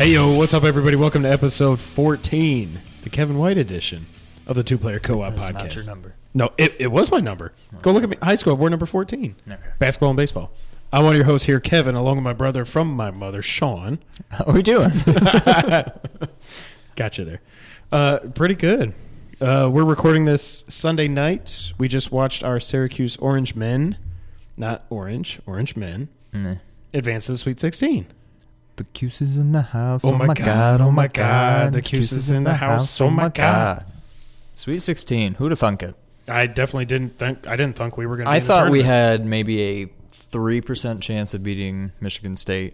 Hey yo, what's up, everybody? Welcome to episode 14, the Kevin White edition of the Two Player Co-op That's podcast. not your number. No, it, it was my number. Go look at me. High school, we're number 14. Okay. Basketball and baseball. I'm one of your hosts here, Kevin, along with my brother from my mother, Sean. How are we doing? Gotcha there. Uh, pretty good. Uh, we're recording this Sunday night. We just watched our Syracuse Orange Men, not Orange, Orange Men, advance to the Sweet 16. The Cuse is in the house. Oh, oh my God, oh, oh my God, the Cuse is in the house, oh, oh my God. Sweet 16. Who'd have thunk it? I definitely didn't think I didn't think we were going to. I thought we had maybe a 3% chance of beating Michigan State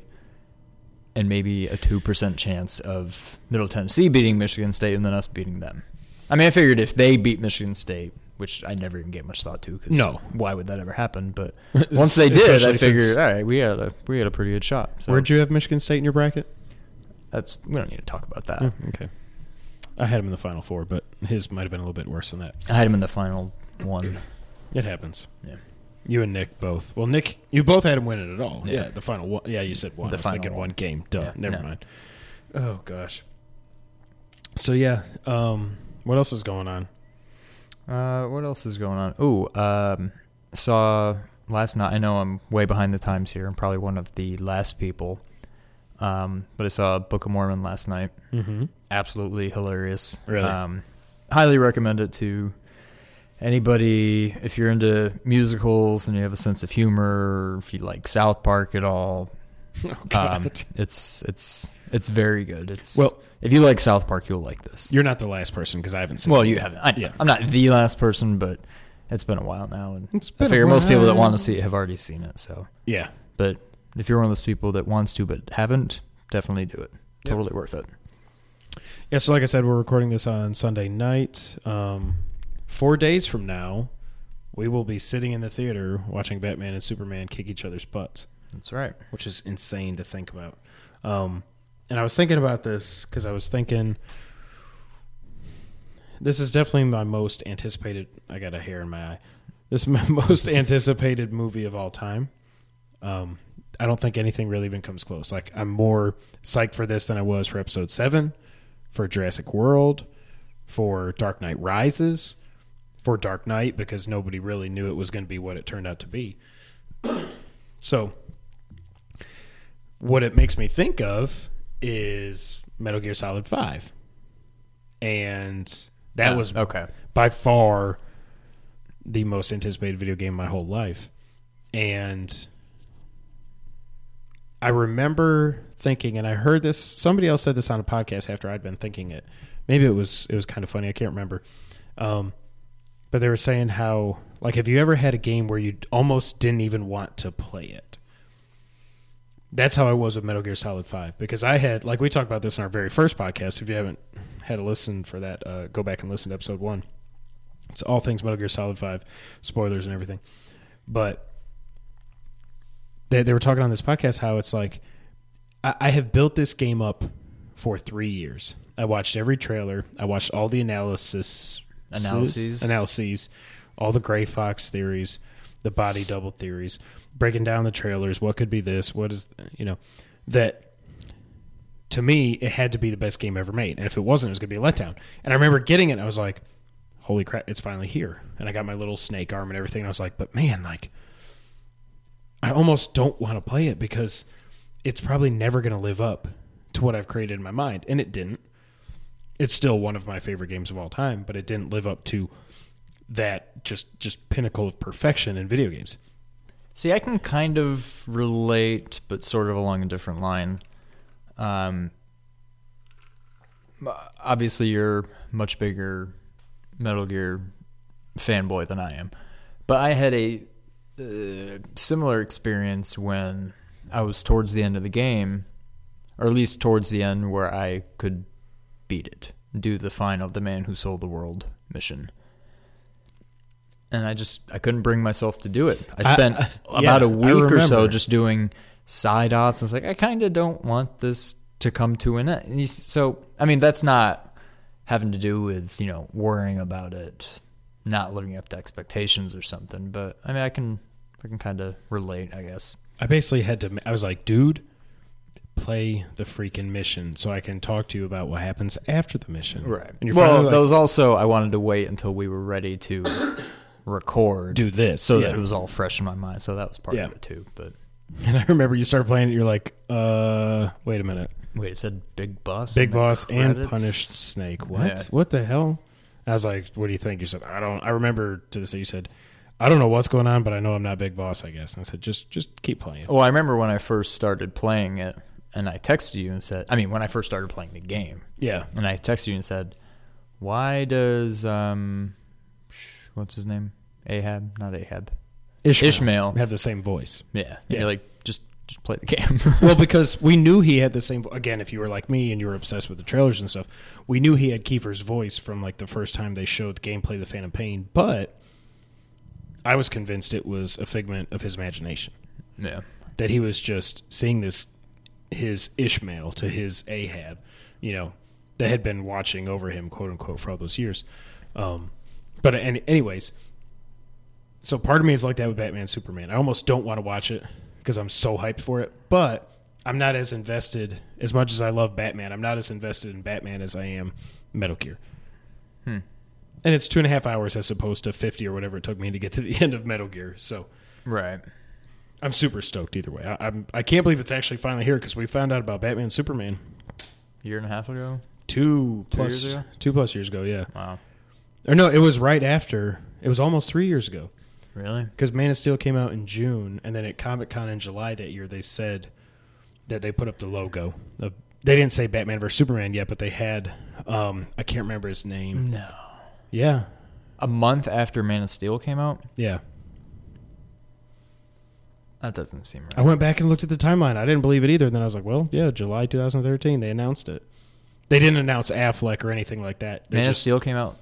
and maybe a 2% chance of Middle Tennessee beating Michigan State and then us beating them. I mean, I figured if they beat Michigan State, which I never even gave much thought to, because No. why would that ever happen? But once they did, I figured, since- all right, we had a we had a pretty good shot. So Where'd you have Michigan State in your bracket? That's we don't need to talk about that. Oh, okay. I had him in the final four, but his might have been a little bit worse than that. I had him in the final one. It happens. Yeah. You and Nick both. Well, Nick, you both had him win it at all. Yeah, Yeah. the final one. Yeah, you said one. The I was final thinking one one. game. Duh. Yeah, Never no. mind. Oh gosh. So yeah, um, what else is going on? Uh, what else is going on? Ooh, um, saw last night. I know I'm way behind the times here. I'm probably one of the last people. Um, but I saw Book of Mormon last night. Mm-hmm. Absolutely hilarious. Really? Um, highly recommend it to anybody if you're into musicals and you have a sense of humor, or if you like South Park at all. Oh. Um, it's it's it's very good. It's Well- if you like South Park, you'll like this. You're not the last person because I haven't seen. Well, it. you haven't. I, Yeah. I'm not the last person, but it's been a while now, and It's I been a figure most people that want to see it have already seen it. So, Yeah. but if you're one of those people that wants to but haven't, definitely do it. Totally worth it. Yeah. So like I said, we're recording this on Sunday night. Um, four days from now, we will be sitting in the theater watching Batman and Superman kick each other's butts. That's right. which is insane to think about. Um, and I was thinking about this because I was thinking this is definitely my most anticipated. I got a hair in my eye. This is my most anticipated movie of all time. Um, I don't think anything really even comes close. Like I'm more psyched for this than I was for Episode Seven, for Jurassic World, for Dark Knight Rises, for Dark Knight because nobody really knew it was going to be what it turned out to be. So what it makes me think of is Metal Gear Solid 5. And that Yeah, was okay. by far the most anticipated video game my whole life. And I remember thinking and I heard this somebody else said this on a podcast after I'd been thinking it. Maybe it was it was Kinda Funny, I can't remember. Um but they were saying how like have you ever had a game where you almost didn't even want to play it? That's how I was with Metal Gear Solid 5 because I had like we talked about this in our very first podcast. If you haven't had a listen for that, uh, go back and listen to episode 1. It's all things Metal Gear Solid 5, spoilers and everything. But they, they were talking on this podcast how it's like I, I have built this game up for three years. I watched every trailer. I watched all the analysis Analyses. analyses, all the Gray Fox theories, the body double theories, breaking down the trailers. What could be this? What is you know that to me it had to be the best game ever made, and if it wasn't, it was going to be a letdown. And I remember getting it, and I was like, "Holy crap, it's finally here!" And I got my little snake arm and everything. And I was like, "But man, like." I almost don't want to play it because it's probably never going to live up to what I've created in my mind. And it didn't. It's still one of my favorite games of all time, but it didn't live up to that just just pinnacle of perfection in video games. See, I can kind of relate, but sort of along a different line. Um, obviously, you're much bigger Metal Gear fanboy than I am, but I had a uh, similar experience when I was towards the end of the game, or at least towards the end where I could beat it, do the final "The Man Who Sold the World" mission and I just I couldn't bring myself to do it. I spent I- about yeah, a week or so just doing side ops. It's like I kind of don't want this to come to an end. And you s- So I mean, that's not having to do with you know worrying about it not living up to expectations or something. But I mean, I can I can kind of relate, I guess. I basically had to. I was like, dude, play the freaking mission so I can talk to you about what happens after the mission. Right. And you're well, like, those also I wanted to wait until we were ready to record, do this. so yeah. that it was all fresh in my mind. So that was part Yeah. of it too. But And I remember you started playing it. You're like, uh, wait a minute, wait, it said Big Boss, Big Boss and? Punished Snake. What? Yeah. What the hell? I was like, what do you think? You said, I don't. I remember to this day you said, I don't know what's going on, but I know I'm not Big Boss. I guess. And I said, just just keep playing. Well, I remember when I first started playing it, and I texted you and said, I mean, when I first started playing the game, Yeah. and I texted you and said, "Why does um, what's his name? Ahab, not Ahab, Ishmael, Ishmael. have the same voice. yeah." And Yeah. you're like, just just play the game. well, because we knew he had the same. vo- Again, if you were like me and you were obsessed with the trailers and stuff, we knew he had Kiefer's voice from like the first time they showed the gameplay of the Phantom Pain. But I was convinced it was a figment of his imagination. yeah, That he was just seeing this his Ishmael to his Ahab, you know, that had been watching over him, quote unquote, for all those years. Um, but any, anyways, so part of me is like that with Batman Superman. I almost don't want to watch it because I'm so hyped for it, but I'm not as invested as much as I love Batman. I'm not as invested in Batman as I am Metal Gear. Hmm. And it's two and a half hours as opposed to 50 or whatever it took me to get to the end of Metal Gear. So right. I'm super stoked either way. I, I'm I can't believe it's actually finally here because we found out about Batman Superman Year and a half ago. two Two plus years ago? two plus years ago. Yeah, Wow, or no, it was right after. It was almost three years ago really? because Man of Steel came out in June, and then at Comic Con in July that year they said that they put up the logo. Of, they didn't say Batman vs Superman yet, but they had um, I can't remember his name. No. Yeah, A month after Man of Steel came out. yeah. That doesn't seem right. I went back and looked at the timeline. I didn't believe it either. And then I was like, well, yeah, July 2013. They announced it. They didn't announce Affleck or anything like that. They Man of just Steel came out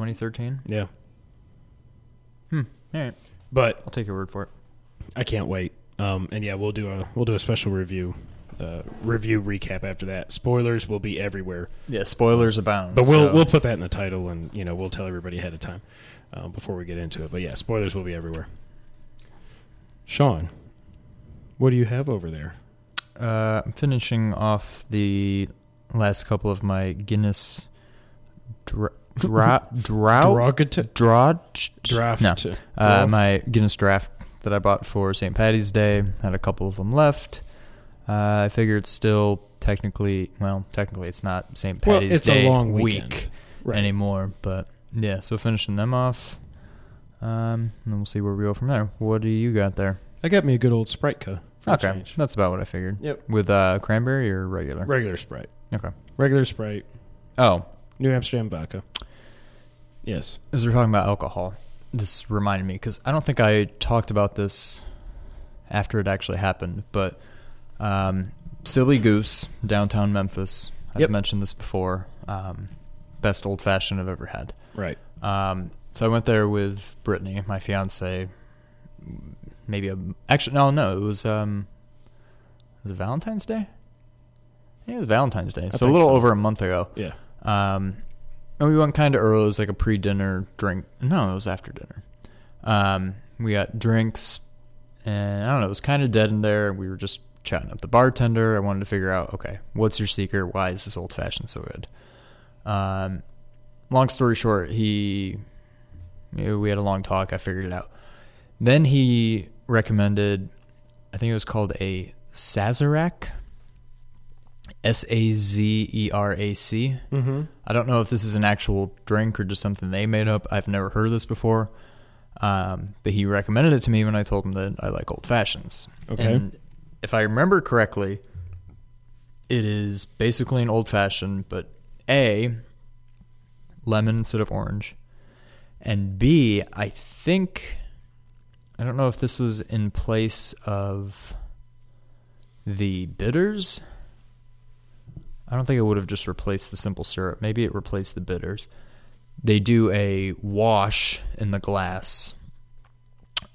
2013. yeah. Hmm. All right, But I'll take your word for it. I can't wait. Um, and yeah, we'll do a we'll do a special review uh, review recap after that. Spoilers will be everywhere, Yeah, spoilers abound. but we'll so- we'll put that in the title, and you know we'll tell everybody ahead of time uh, before we get into it. But yeah, spoilers will be everywhere. Sean, what do you have over there? Uh, I'm finishing off the last couple of my Guinness dra- dra- drought Derogatory draft draft. No, uh, draft? my Guinness draft that I bought for St. Patty's Day had a couple of them left. Uh, I figure it's still technically well, technically it's not St. well, Patty's it's Day a long week. Right. anymore, but yeah, so finishing them off. Um, and then we'll see where we go from there. What do you got there? I got me a good old Sprite co. Okay, change. that's about what I figured. Yep. With uh, cranberry or regular? Regular Sprite. Okay. Regular Sprite. Oh, New Amsterdam vodka. Yes. as we're talking about alcohol, this reminded me because I don't think I talked about this after it actually happened, but um, Silly Goose, downtown Memphis. I've Yep. mentioned this before. Um, best old fashioned I've ever had. Right. Um, so I went there with Brittany, my fiance. Maybe a actually no no it was um was it Valentine's Day? Yeah, it was Valentine's Day. I so a little so. over a month ago. Yeah. Um, and we went kind of early. It was like a pre-dinner drink. No, it was after dinner. Um, we got drinks, and I don't know. It was kind of dead in there. We were just chatting up the bartender. I wanted to figure out, okay, what's your secret? Why is this old fashioned so good? Um, long story short, he, we had a long talk. I figured it out. Then he recommended, I think it was called a Sazerac. S A Z E R A C. Mm-hmm. I don't know if this is an actual drink or just something they made up. I've never heard of this before. Um, but he recommended it to me when I told him that I like old fashions. Okay. And if I remember correctly, it is basically an old fashioned, but A, lemon instead of orange. And B, I think, I don't know if this was in place of the bitters. I don't think it would have just replaced the simple syrup. Maybe it replaced the bitters. They do a wash in the glass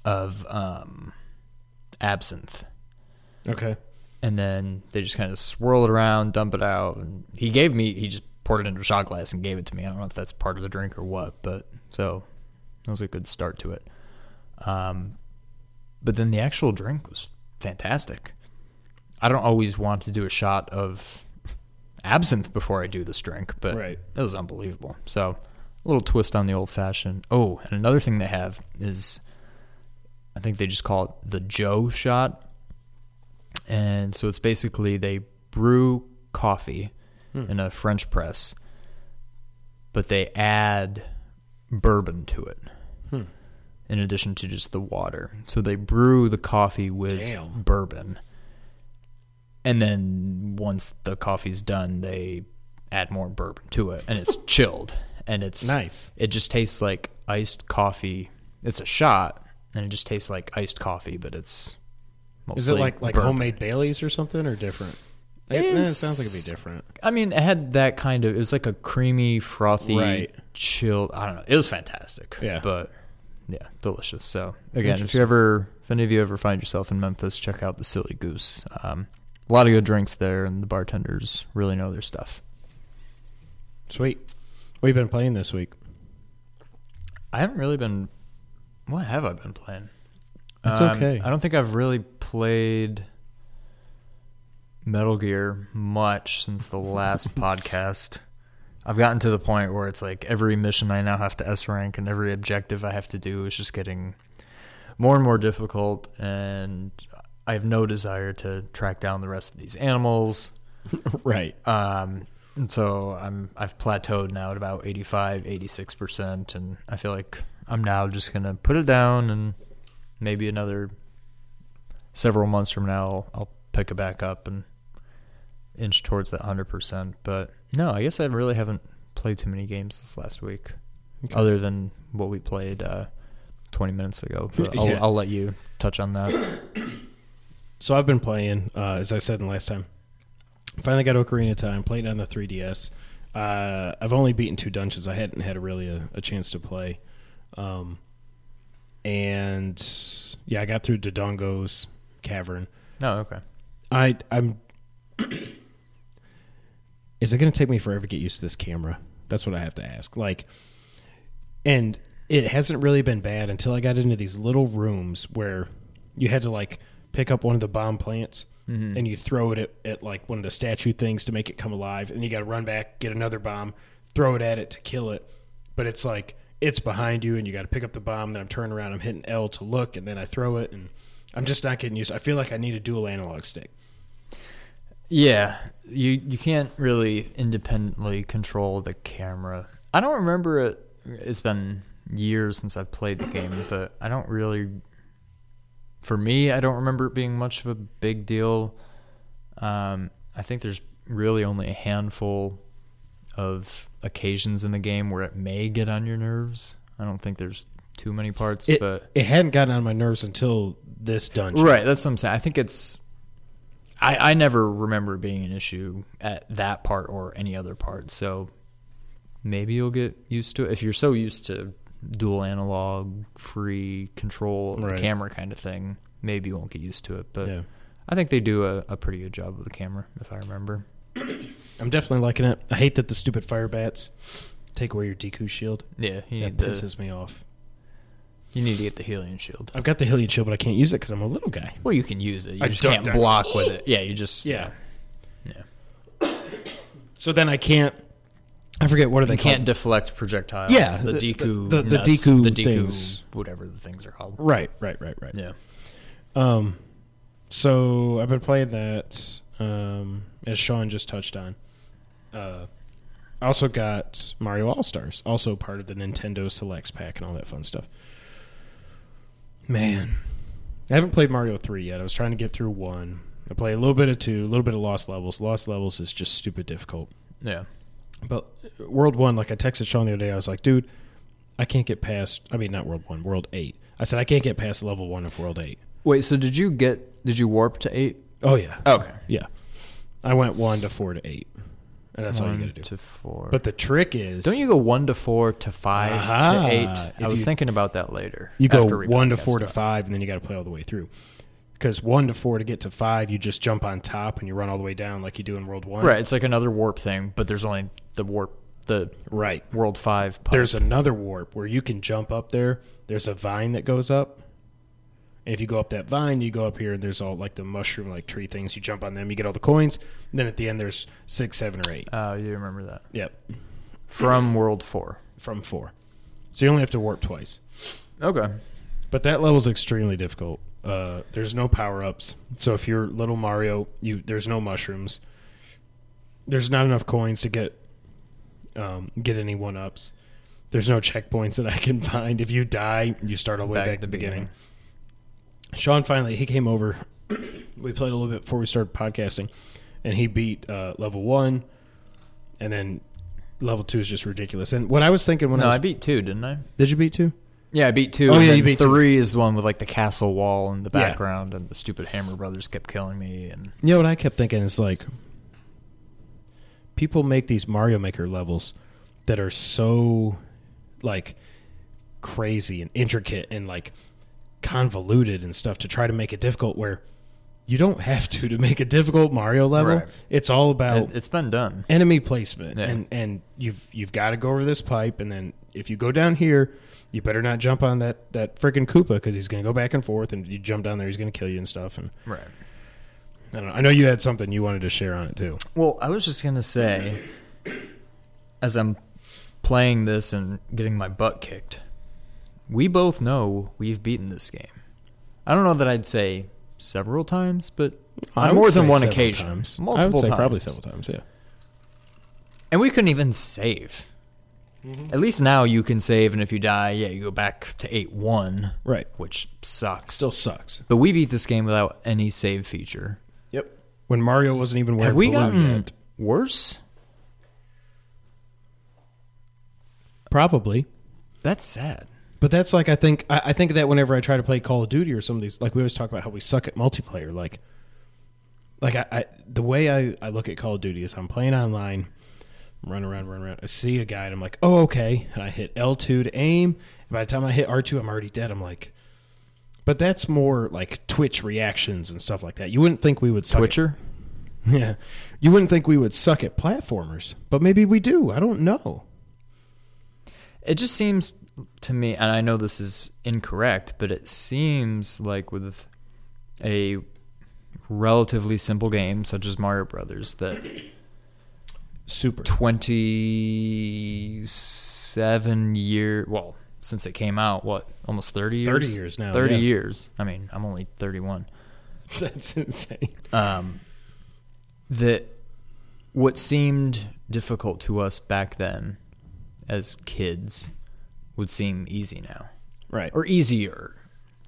of um, absinthe, Okay. and then they just kind of swirl it around, dump it out. And he gave me, he just poured it into a shot glass and gave it to me. I don't know if that's part of the drink or what, but so that was a good start to it. Um, but then the actual drink was fantastic. I don't always want to do a shot of absinthe before I do this drink, but Right. it was unbelievable. So a little twist on the old fashioned. Oh, and another thing they have is I think they just call it the Joe shot. And so it's basically they brew coffee in a French press, but they add bourbon to it Hmm. in addition to just the water. So they brew the coffee with Damn. bourbon. And then once the coffee's done, they add more bourbon to it and it's chilled and it's Nice. It just tastes like iced coffee. It's a shot and it just tastes like iced coffee, but it's Is it like like bourbon. homemade Baileys or something or different? It, it sounds like it'd be different. I mean, it had that kind of. It was like a creamy, frothy, Right. chilled. I don't know. It was fantastic. Yeah. but yeah, delicious. So again, if you ever, if any of you ever find yourself in Memphis, check out the Silly Goose. Um, a lot of good drinks there, and the bartenders really know their stuff. Sweet. What you been playing this week? I haven't really been. What have I been playing? That's Um, okay. I don't think I've really played Metal Gear much since the last podcast. I've gotten to the point where it's like every mission I now have to S rank and every objective I have to do is just getting more and more difficult and I have no desire to track down the rest of these animals. right. Um, and so I'm I've plateaued now at about 85, 86%, and I feel like I'm now just gonna put it down, and maybe another several months from now I'll, I'll pick it back up and inch towards that 100%. But no, I guess I really haven't played too many games this last week, Okay. other than what we played uh, 20 minutes ago. But I'll, Yeah. I'll let you touch on that. So I've been playing, uh, as I said in the last time. Finally got Ocarina of Time, playing on the 3DS. Uh, I've only beaten two dungeons. I hadn't had a really a, a chance to play. Um, and yeah, I got through Dodongo's cavern. Oh, okay. I I'm. Is it going to take me forever to get used to this camera? That's what I have to ask. Like, and it hasn't really been bad until I got into these little rooms where you had to like pick up one of the bomb plants mm-hmm. and you throw it at, at like one of the statue things to make it come alive, and you got to run back, get another bomb, throw it at it to kill it. But it's like it's behind you, and you got to pick up the bomb. Then I'm turning around, I'm hitting L to look, and then I throw it, and I'm just not getting used. I feel like I need a dual analog stick. Yeah, you you can't really independently control the camera. I don't remember it. It's been years since I've played the game, but I don't really. For me, I don't remember it being much of a big deal. Um, I think there's really only a handful of occasions in the game where it may get on your nerves. I don't think there's too many parts, It, but it hadn't gotten on my nerves until this dungeon. Right, that's what I'm saying. I think it's. I I never remember it being an issue at that part or any other part. So maybe you'll get used to it if you're so used to dual analog, free control Right. camera kind of thing. Maybe you won't get used to it, but Yeah. I think they do a, a pretty good job with the camera, if I remember. I'm definitely liking it. I hate that the stupid fire bats take away your Deku shield. Yeah, That need the, pisses me off. you need to get the Hylian shield. I've got the Hylian shield, but I can't use it because I'm a little guy. Well, you can use it. You I just can't block with it. Yeah, you just Yeah. yeah. So then I can't. I forget what are they You can't called? deflect projectiles. Yeah, the, the- Deku, the- the nuts, Deku the Deku, things. whatever the things are called. right, right, right, right. Yeah. Um, so I've been playing that. Um, as Sean just touched on. Uh, I also got Mario All Stars, also part of the Nintendo Selects pack and all that fun stuff. Man, I haven't played Mario three yet. I was trying to get through one. I play a little bit of two, a little bit of Lost Levels. Lost Levels is just stupid difficult. Yeah. But World One, like I texted Sean the other day, I was like, dude, I can't get past. I mean, not World One, World Eight. I said I can't get past level one of World Eight. Wait, so did you get did you warp to eight? Oh yeah, oh, Okay. yeah. I went one to four to eight, and that's all you got to do. to four. But the trick is, don't you go one to four to 5 Aha. to eight? If I was you- thinking about that later. you go one to four to five, and then you got to play all the way through. Because one to four to get to five, you just jump on top and you run all the way down like you do in World One. Right, it's like another warp thing, but there's only the warp the right. world five. Pipe. There's another warp where you can jump up there. There's a vine that goes up, And if you go up that vine, you go up here, and there's all like the mushroom like tree things. You jump on them, you get all the coins. And then at the end, there's six, seven, or eight. Oh, you remember that Yep, from World Four. from four. So you only have to warp twice. Okay. But that level's extremely difficult. Uh, there's no power ups. So if you're little Mario, you there's no mushrooms. There's not enough coins to get um, get any one ups. There's no checkpoints that I can find. If you die, you start all the way back, Back at the the beginning. Sean finally he came over. we played a little bit before we started podcasting, and he beat uh, level one, and then level two is just ridiculous. And what I was thinking when No, I, was, I beat two, didn't I? did you beat two? Yeah, I beat two. Oh, yeah, you beat two. three is the one with like the castle wall in the Yeah. background, and the stupid Hammer Brothers kept killing me. And You know what I kept thinking is like people make these Mario Maker levels that are so like crazy and intricate and like convoluted and stuff to try to make it difficult where you don't have to to make a difficult Mario level. Right. It's all about it, it's been done. enemy placement Yeah. and and you've you've got to go over this pipe and then if you go down here you better not jump on that that freaking Koopa because he's going to go back and forth and you jump down there he's going to kill you and stuff and Right. I don't know. I know you had something you wanted to share on it too. Well, I was just gonna say, as I'm playing this and getting my butt kicked, we both know we've beaten this game. I don't know that I'd say several times, but on more than one occasion, times. I multiple would say times, probably several times. Yeah. and we couldn't even save. Mm-hmm. At least now you can save, and if you die, yeah, you go back to eight one, Right. which sucks. Still sucks. But we beat this game without any save feature. Yep. When Mario wasn't even wearing Have we blue gotten yet. worse? Probably. That's sad. But that's like I think I, I think that whenever I try to play Call of Duty or some of these, like we always talk about how we suck at multiplayer. Like, like I, I the way I, I look at Call of Duty is I'm playing online, run around, run around. I see a guy and I'm like, oh okay, and I hit L two to aim. And by the time I hit R two, I'm already dead. I'm like, but that's more like Twitch reactions and stuff like that. You wouldn't think we would suck at- Twitcher. Yeah. You wouldn't think we would suck at platformers, but maybe we do. I don't know. It just seems to me, and I know this is incorrect, but it seems like with a relatively simple game such as Mario Brothers that Super. 27 year well since it came out what almost 30 years 30 years now, 30 yeah. years i mean i'm only 31 That's insane. um, that what seemed difficult to us back then as kids would seem easy now Right. or easier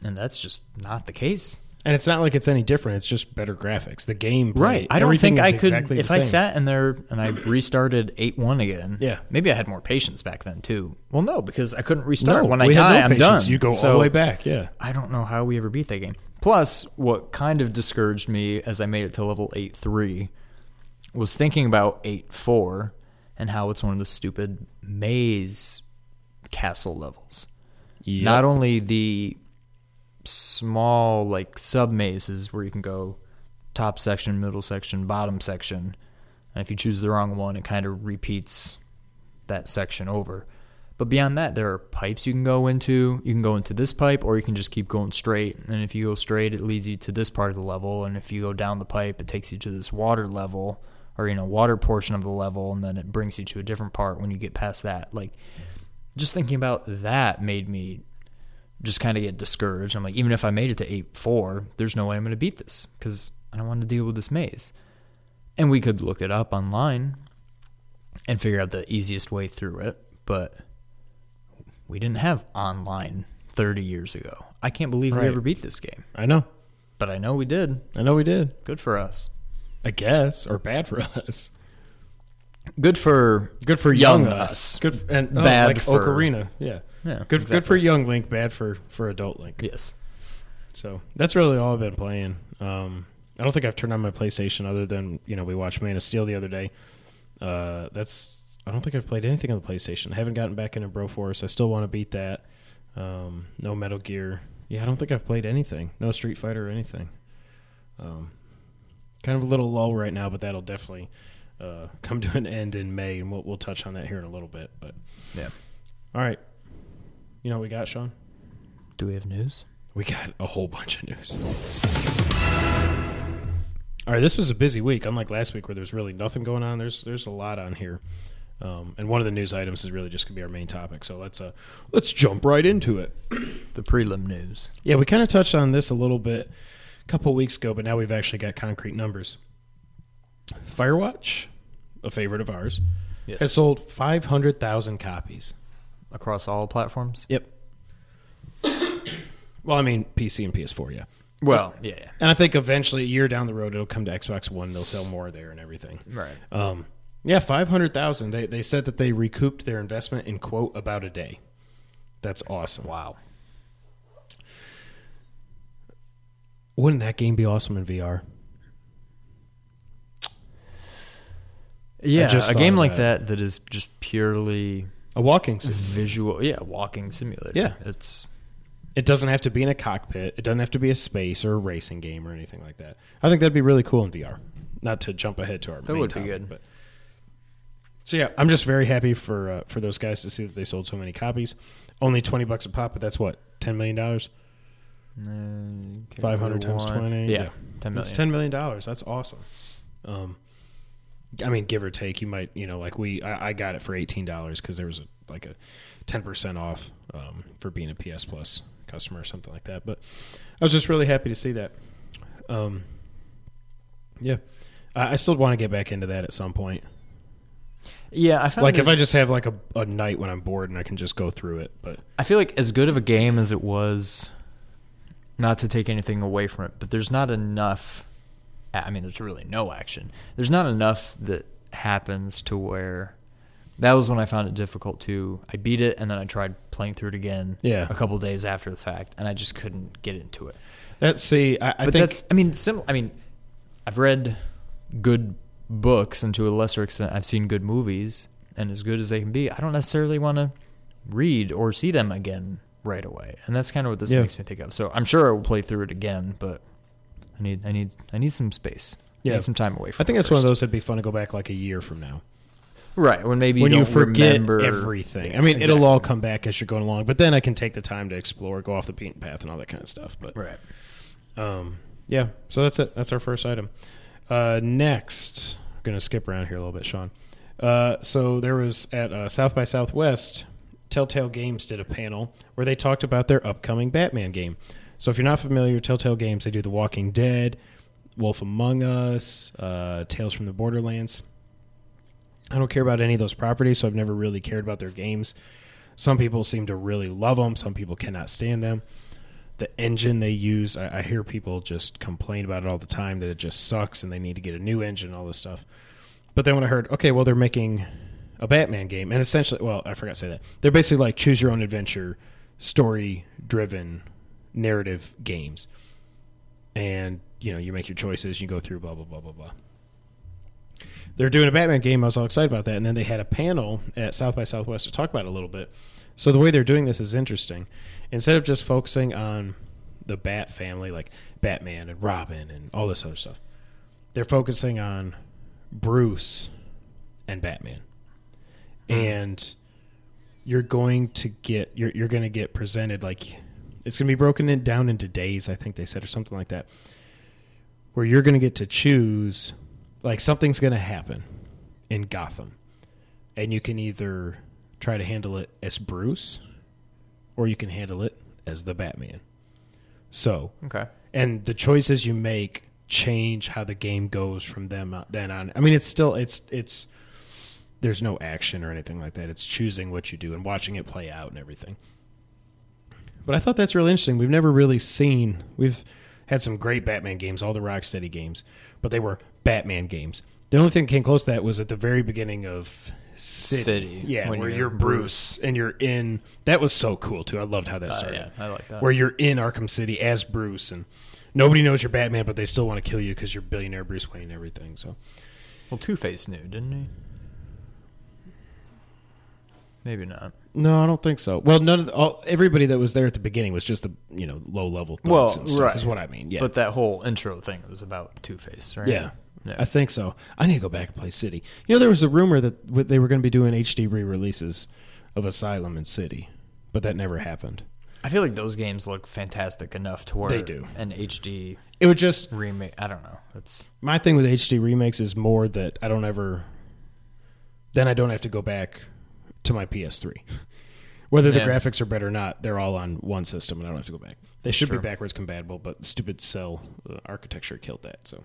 and that's just not the case And it's not like it's any different. It's just better graphics. The game, right? i don't think i could exactly if i same. sat in there and i restarted 8-1 again Yeah. maybe i had more patience back then too well no because i couldn't restart No, when i die no i'm done You go all the way back. Yeah. I don't know how we ever beat that game. Plus, what kind of discouraged me as I made it to level 8 3 was thinking about 8 4 and how it's one of the stupid maze castle levels. Not only the small, like, sub mazes where you can go top section, middle section, bottom section, and if you choose the wrong one, it kind of repeats that section over. But beyond that, there are pipes you can go into. You can go into this pipe, or you can just keep going straight. And if you go straight, it leads you to this part of the level. And if you go down the pipe, it takes you to this water level, or you know, water portion of the level, and then it brings you to a different part when you get past that. Like, just thinking about that made me just kind of get discouraged. I'm like, even if I made it to eight four, there's no way I'm going to beat this because I don't want to deal with this maze. And we could look it up online and figure out the easiest way through it, but we didn't have online 30 years ago. I can't believe Right. we ever beat this game, I know. but I know we did. I know we did. Good for us. I guess, or bad for us. Good for Good for Young young, us. us. Good and oh, Bad like for- Ocarina. Yeah. Yeah, Good. Good for young Link. Bad for for adult Link. Yes. So that's really all I've been playing. Um, I don't think I've turned on my PlayStation other than you know we watched Man of Steel the other day. Uh, that's I don't think I've played anything on the PlayStation. I haven't gotten back into Broforce. I still want to beat that. Um, no Metal Gear. Yeah, I don't think I've played anything. No Street Fighter or anything. Um, kind of a little lull right now, but that'll definitely uh, come to an end in May, and we'll we'll touch on that here in a little bit. But Yeah. all right, you know what we got, Sean. Do we have news? we got a whole bunch of news. All right, this was a busy week, unlike last week where there's really nothing going on. There's there's a lot on here, um, and one of the news items is really just gonna be our main topic. So let's uh let's jump right into it. The prelim news. Yeah, we kind of touched on this a little bit a couple weeks ago, but now we've actually got concrete numbers. Firewatch, a favorite of ours, Yes. has sold 500,000 copies. Across all platforms. Yep. well, I mean, PC and PS4, yeah. Well, yeah, yeah. And I think eventually, a year down the road, it'll come to Xbox One. They'll sell more there and everything. Right. Um, yeah, 500,000. They, they said that they recouped their investment in, quote, about a day. That's awesome. Wow. Wouldn't that game be awesome in VR? Yeah, just a game like that. that that is just purely A walking sim. visual. Yeah, walking simulator. Yeah. it's It doesn't have to be in a cockpit. It doesn't have to be a space or a racing game or anything like that. I think that'd be really cool in VR. Not to jump ahead to our That main would be good. But so yeah, I'm just very happy for uh, for those guys to see that they sold so many copies. Only twenty bucks a pop, but that's what ten million dollars. uh, 500 times 20, Yeah, yeah. ten That's ten million dollars. That's awesome. Um, I mean, give or take, you might, you know, like we, I, I got it for eighteen dollars because there was a like a ten percent off um, for being a PS Plus customer or something like that. But I was just really happy to see that. Um, yeah, I, I still want to get back into that at some point. Yeah, I found Like if I just have like a, a night when I'm bored and I can just go through it. But I feel like as good of a game as it was, not to take anything away from it, but there's not enough. I mean, there's really no action. There's not enough that happens to where. That was when I found it difficult to. I beat it and then I tried playing through it again. Yeah. A couple days after the fact, and I just couldn't get into it. that's see, I, I but think that's. I mean, sim- I mean, I've read good books, and to a lesser extent, I've seen good movies, and as good as they can be, I don't necessarily want to read or see them again right away, and that's kind of what this Yeah. makes me think of. So I'm sure I will play through it again, but I need, I need, I need some space. I Yeah. need some time away from. I think that's one of those that'd be fun to go back like a year from now. right when maybe when you, you, don't forget remember everything. I mean, it'll all come back as you're going along, but then I can take the time to explore, go off the beaten path, and all that kind of stuff. But right. um, yeah, so that's it. That's our first item. Uh, next, I'm gonna skip around here a little bit, Sean. Uh, so there was at uh, South by Southwest, Telltale Games did a panel where they talked about their upcoming Batman game. So if you're not familiar Telltale Games, they do The Walking Dead, Wolf Among Us, uh, Tales from the Borderlands. I don't care about any of those properties, so I've never really cared about their games. Some people seem to really love them. Some people cannot stand them. The engine they use, I, I hear people just complain about it all the time that it just sucks and they need to get a new engine, all this stuff. But then when I heard, okay, well, they're making a Batman game, and essentially, well, I forgot to say that. They're basically like choose your own adventure, story driven narrative games. And, you know, you make your choices, you go through, blah, blah, blah, blah, blah they're doing a Batman game. I was all excited about that. And then they had a panel at South by Southwest to talk about it a little bit. So the way they're doing this is interesting. Instead of just focusing on the Bat family, like Batman and Robin and all this other stuff, they're focusing on Bruce and Batman. Hmm. And you're going to get you're you're going to get presented like it's going to be broken in, down into days, I think they said, or something like that, where you're going to get to choose like something's going to happen in Gotham, and you can either try to handle it as Bruce, or you can handle it as the Batman. So, Okay. and the choices you make change how the game goes from them uh, then on. I mean, it's still it's it's there's no action or anything like that. It's choosing what you do and watching it play out and everything. But I thought that's really interesting. We've never really seen we've had some great Batman games, all the Rocksteady games, but they were Batman games. The only thing that came close to that was at the very beginning of City. City, Yeah, when where you're you're Bruce and you're in that was so cool too. I loved how that Uh, started yeah, I like that. where you're in Arkham City as Bruce, and nobody knows you're Batman, but they still want to kill you because you're billionaire Bruce Wayne and everything. So well, Two Face knew, didn't he? Maybe not. No, I don't think so. Well, none of the, all, everybody that was there at the beginning was just the you know low level thugs Well, and stuff. right. Is what I mean. Yeah, But that whole intro thing was about Two Face, right? yeah. Yeah. I think so. I need to go back and play City. You know, there was a rumor that they were going to be doing HD re-releases of Asylum and City, but that never happened. I feel like those games look fantastic enough to where They do. an HD It would just remake. I don't know. It's my thing with HD remakes is more that I don't ever. Then I don't have to go back to my PS3. Whether the Yeah. graphics are better or not, they're all on one system, and I don't have to go back. They should be backwards compatible, but stupid cell uh, architecture killed that. So,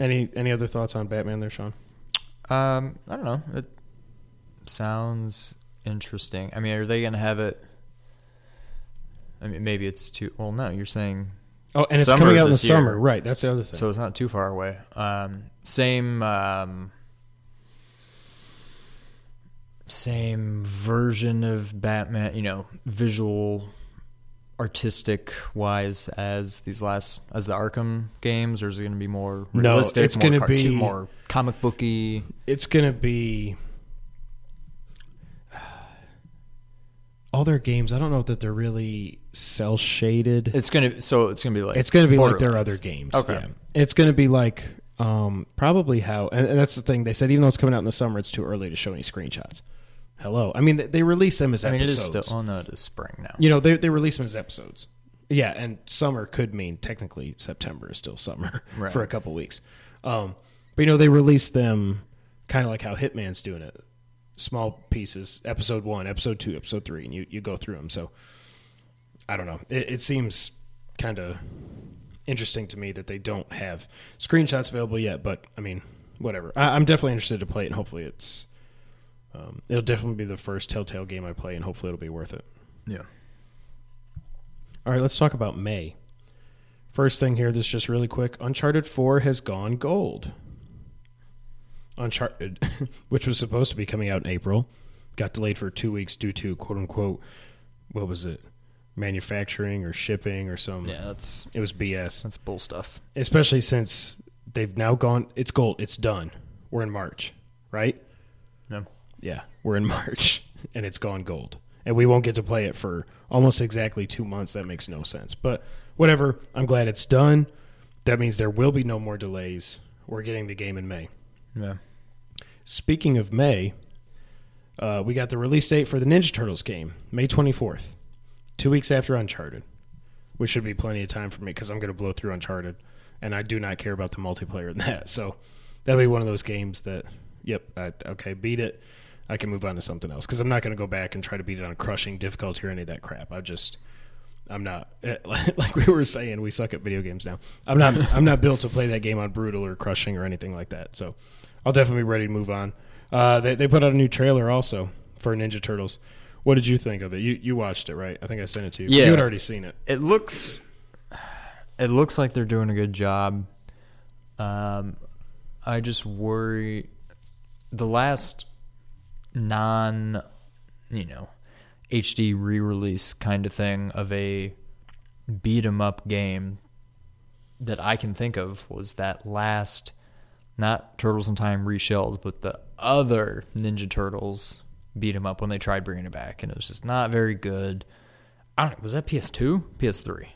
any any other thoughts on Batman there, Sean? um, I don't know. It sounds interesting. I mean, are they going to have it? I mean, maybe it's too. Well, no, you're saying Oh, and it's Summer coming out in the this year. summer, right? That's the other thing. so. It's not too far away. Um, same. Um, same version of Batman, you know, visual, artistic wise as these last as the Arkham games, or is it going to be more realistic, No, it's gonna be- more comic booky. it's gonna be all their games. I don't know that they're really cel shaded. It's gonna so it's gonna be like It's going to be like their other games. Okay. Yeah. It's going to be like um, probably how, and, and that's the thing. They said even though it's coming out in the summer, it's too early to show any screenshots. Hello. I mean, they, they release them as I mean, it episodes. still. Oh no, it is spring now. You know, they they release them as episodes. Yeah, and summer could mean technically September is still summer Right. for a couple weeks. Um, but you know, they release them kind of like how Hitman's doing it, small pieces, episode one, episode two, episode three, and you you go through them. So I don't know. It, it seems kind of interesting to me that they don't have screenshots available yet. But I mean, whatever. I, I'm definitely interested to play it, and hopefully it's. Um, it'll definitely be the first Telltale game I play, and hopefully it'll be worth it. Yeah. All right, let's talk about May. First thing here, this just really quick. Uncharted 4 has gone gold. Uncharted, which was supposed to be coming out in April, got delayed for two weeks due to quote unquote, what was it? Manufacturing or shipping or some. Yeah, that's It was BS. that's bull stuff. Especially since they've now gone, it's gold, it's done. We're in March, right? Yeah, we're in March and it's gone gold. And we won't get to play it for almost exactly two months. That makes no sense. But whatever. I'm glad it's done. That means there will be no more delays. We're getting the game in May. Yeah. Speaking of May, uh, we got the release date for the Ninja Turtles game, May 24th, two weeks after Uncharted, which should be plenty of time for me because I'm going to blow through Uncharted, and I do not care about the multiplayer in that. So that'll be one of those games that, yep, I, okay, beat it. I can move on to something else because I'm not going to go back and try to beat it on crushing difficulty or any of that crap. I just. I'm not like we were saying. We suck at video games now. I'm not. I'm not built to play that game on brutal or crushing or anything like that. So I'll definitely be ready to move on. Uh, they they put out a new trailer also for Ninja Turtles. What did you think of it? You you watched it, right? I think I sent it to you. Yeah. you had already seen it. It looks it looks like they're doing a good job. Um I just worry the last non you know HD re-release kind of thing of a beat 'em up game that I can think of was that last not Turtles in Time reshelled, but the other Ninja Turtles beat 'em up when they tried bringing it back, and it was just not very good. I don't. Was that PS2, PS3?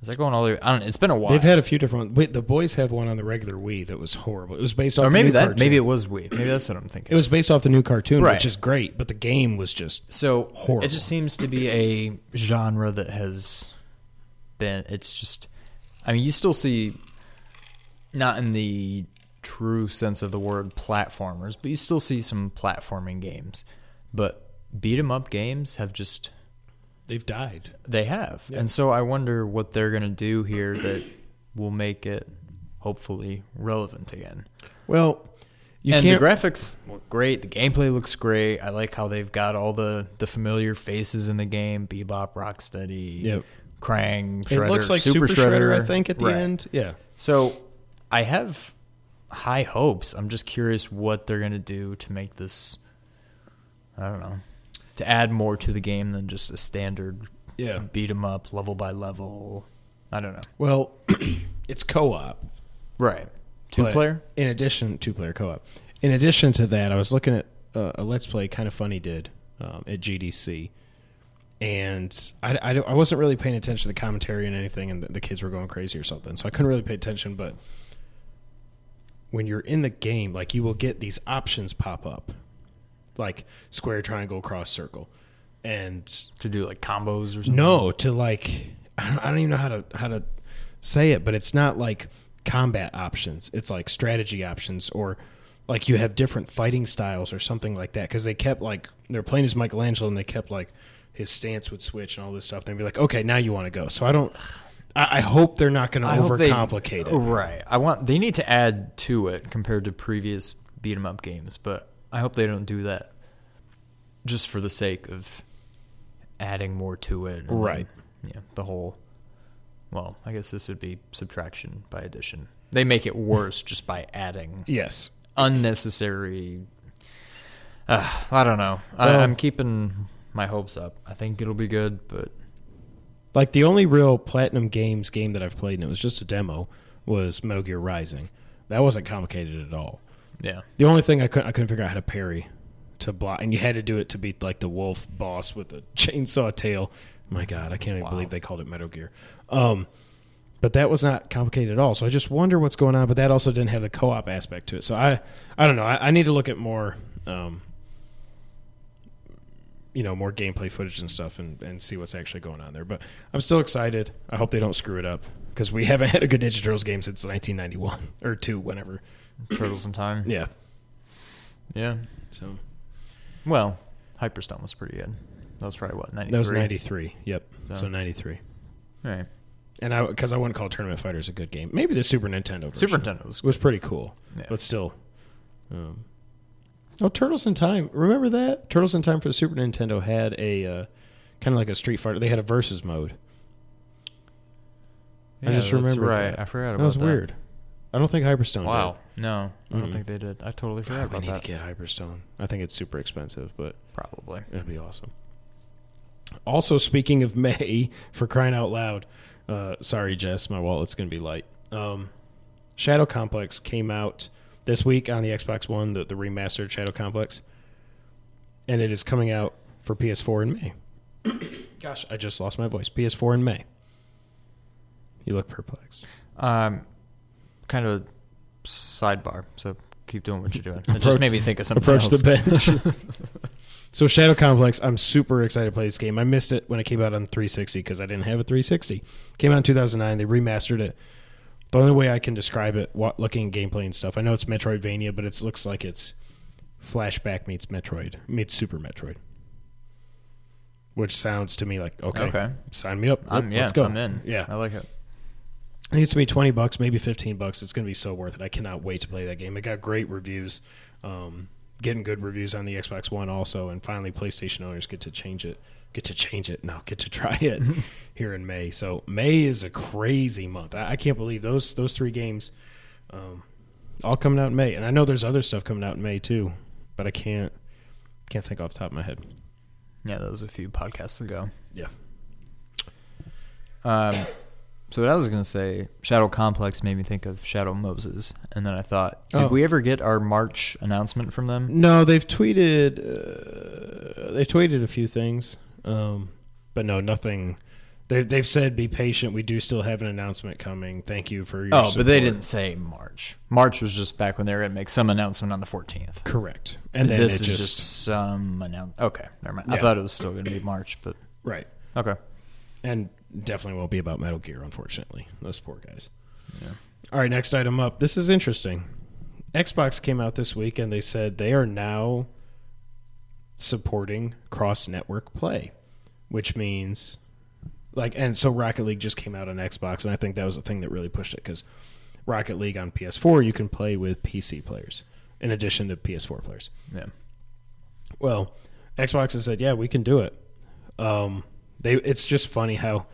Is that going all the way? I don't. It's been a while. They've had a few different. Wait, the boys have one on the regular Wii that was horrible. It was based off, or the maybe new that. cartoon. Maybe it was Wii. Maybe that's what I'm thinking. It was based off the new cartoon, Right. which is great, but the game was just So Horrible. it just seems to be a genre that has been. It's just. I mean, you still see, not in the true sense of the word platformers, but you still see some platforming games. But beat 'em up games have just they've died. they have, and so I wonder what they're gonna do here that will make it hopefully relevant again. Well, you and can't. the graphics look great. The gameplay looks great. I like how they've got all the the familiar faces in the game: Bebop, Rocksteady, Yep. Krang, it Shredder, looks like Super, Shredder. I think, at the Right. end. Yeah. So I have high hopes. I'm just curious what they're gonna do to make this. I don't know. To add more to the game than just a standard Yeah. beat 'em up level by level. I don't know. Well, it's co-op. Right. Two But player. In addition, two player co op. In addition to that, I was looking at uh, a Let's Play Kinda Funny did um, at GDC, and I, I, I wasn't really paying attention to the commentary and anything, and the, the kids were going crazy or something, so I couldn't really pay attention. But when you're in the game, like you will get these options pop up, like square, triangle, cross, circle, and to do like combos or something. no to like I don't, I don't even know how to how to say it, but it's not like combat options. It's like strategy options or like you have different fighting styles or something like that because they kept like they're playing as Michelangelo and they kept like his stance would switch and all this stuff. They'd be like, okay, now you want to go. So I don't. I, I hope they're not going to hope they- overcomplicate it. Right. I want they need to add to it compared to previous beat 'em up games, but I hope they don't do that just for the sake of adding more to it. and then, Right. yeah. The whole. Well, I guess this would be subtraction by addition. They make it worse just by adding Yes. unnecessary. Uh, I don't know. I, I'm keeping my hopes up. I think it'll be good, but Like the only real Platinum Games game that I've played, and it was just a demo, was Metal Gear Rising. That wasn't complicated at all. Yeah. The only thing I couldn't I couldn't figure out how to parry to block, and you had to do it to beat like the wolf boss with the chainsaw tail. My God, I can't even Wow. believe they called it Metal Gear. Um, but that was not complicated at all. So I just wonder what's going on. But that also didn't have the co-op aspect to it. So I, I don't know. I, I need to look at more, um, you know, more gameplay footage and stuff, and, and see what's actually going on there. But I'm still excited. I hope they don't screw it up because we haven't had a good Ninja Turtles game since 1991 or two, whenever. Turtles in Time. Yeah. Yeah. So Well, Hyperstone was pretty good. That was probably what ninety. That was 93. Yep. So, So- 93. Right. And I because I wouldn't call Tournament Fighters a good game. Maybe the Super Nintendo version Super Nintendo was. was pretty cool, Yeah. but still. Um, oh, Turtles in Time! Remember that Turtles in Time for the Super Nintendo had a uh, kind of like a Street Fighter. They had a versus mode. I just remember Right. that. I forgot about that. That was weird. I don't think Hyperstone. Wow. No, I don't Mm-mm. think they did. I totally did. forgot God, we about need that. to get Hyperstone. I think it's super expensive, but Probably. That'd be awesome. Also, speaking of May, for crying out loud, uh, sorry, Jess, my wallet's going to be light. Um, Shadow Complex came out this week on the Xbox One, the, the remastered Shadow Complex, and it is coming out for PS4 in May. Gosh, I just lost my voice. PS4 in May. You look perplexed. Um, kind of sidebar. So keep doing what you're doing. It Approach- just made me think of something Approach else. the bench. so Shadow Complex, I'm super excited to play this game. I missed it when it came out on 360 because I didn't have a 360. Came out in 2009. They remastered it. The only way I can describe it, what, looking at gameplay and stuff, I know it's Metroidvania, but it looks like it's Flashback meets Metroid meets Super Metroid, which sounds to me like okay, Okay. sign me up. I'm, yeah, Let's go. I'm in. Yeah, I like it. I think it's gonna be twenty bucks, maybe fifteen bucks. It's gonna be so worth it. I cannot wait to play that game. It got great reviews, um, getting good reviews on the Xbox One also, and finally PlayStation owners get to change it, get to change it, no, get to try it here in May. So May is a crazy month. I, I can't believe those those three games, um, all coming out in May, and I know there's other stuff coming out in May too, but I can't can't think off the top of my head. Yeah, that was a few podcasts ago. Yeah. Um, so what I was gonna say, Shadow Complex made me think of Shadow Moses, and then I thought, did Oh. we ever get our March announcement from them? No, they've tweeted. Uh, they've tweeted a few things, um, but no, nothing. They've they've said be patient. We do still have an announcement coming. Thank you for your. Oh, but they didn't say March. March was just back when they were gonna make some announcement on the 14th. Correct, and then this is just, just, some announcement. Okay, never mind. I thought it was still gonna be March, but right, okay. and definitely won't be about Metal Gear. Unfortunately, those poor guys. Yeah. All right, next item up. This is interesting. Xbox came out this week and they said they are now supporting cross network play, which means like and so Rocket League just came out on Xbox and I think that was the thing that really pushed it cuz Rocket League on PS4 you can play with PC players in addition to PS4 players. Yeah. Well, Xbox has said, "Yeah, we can do it." Um, they it's just funny how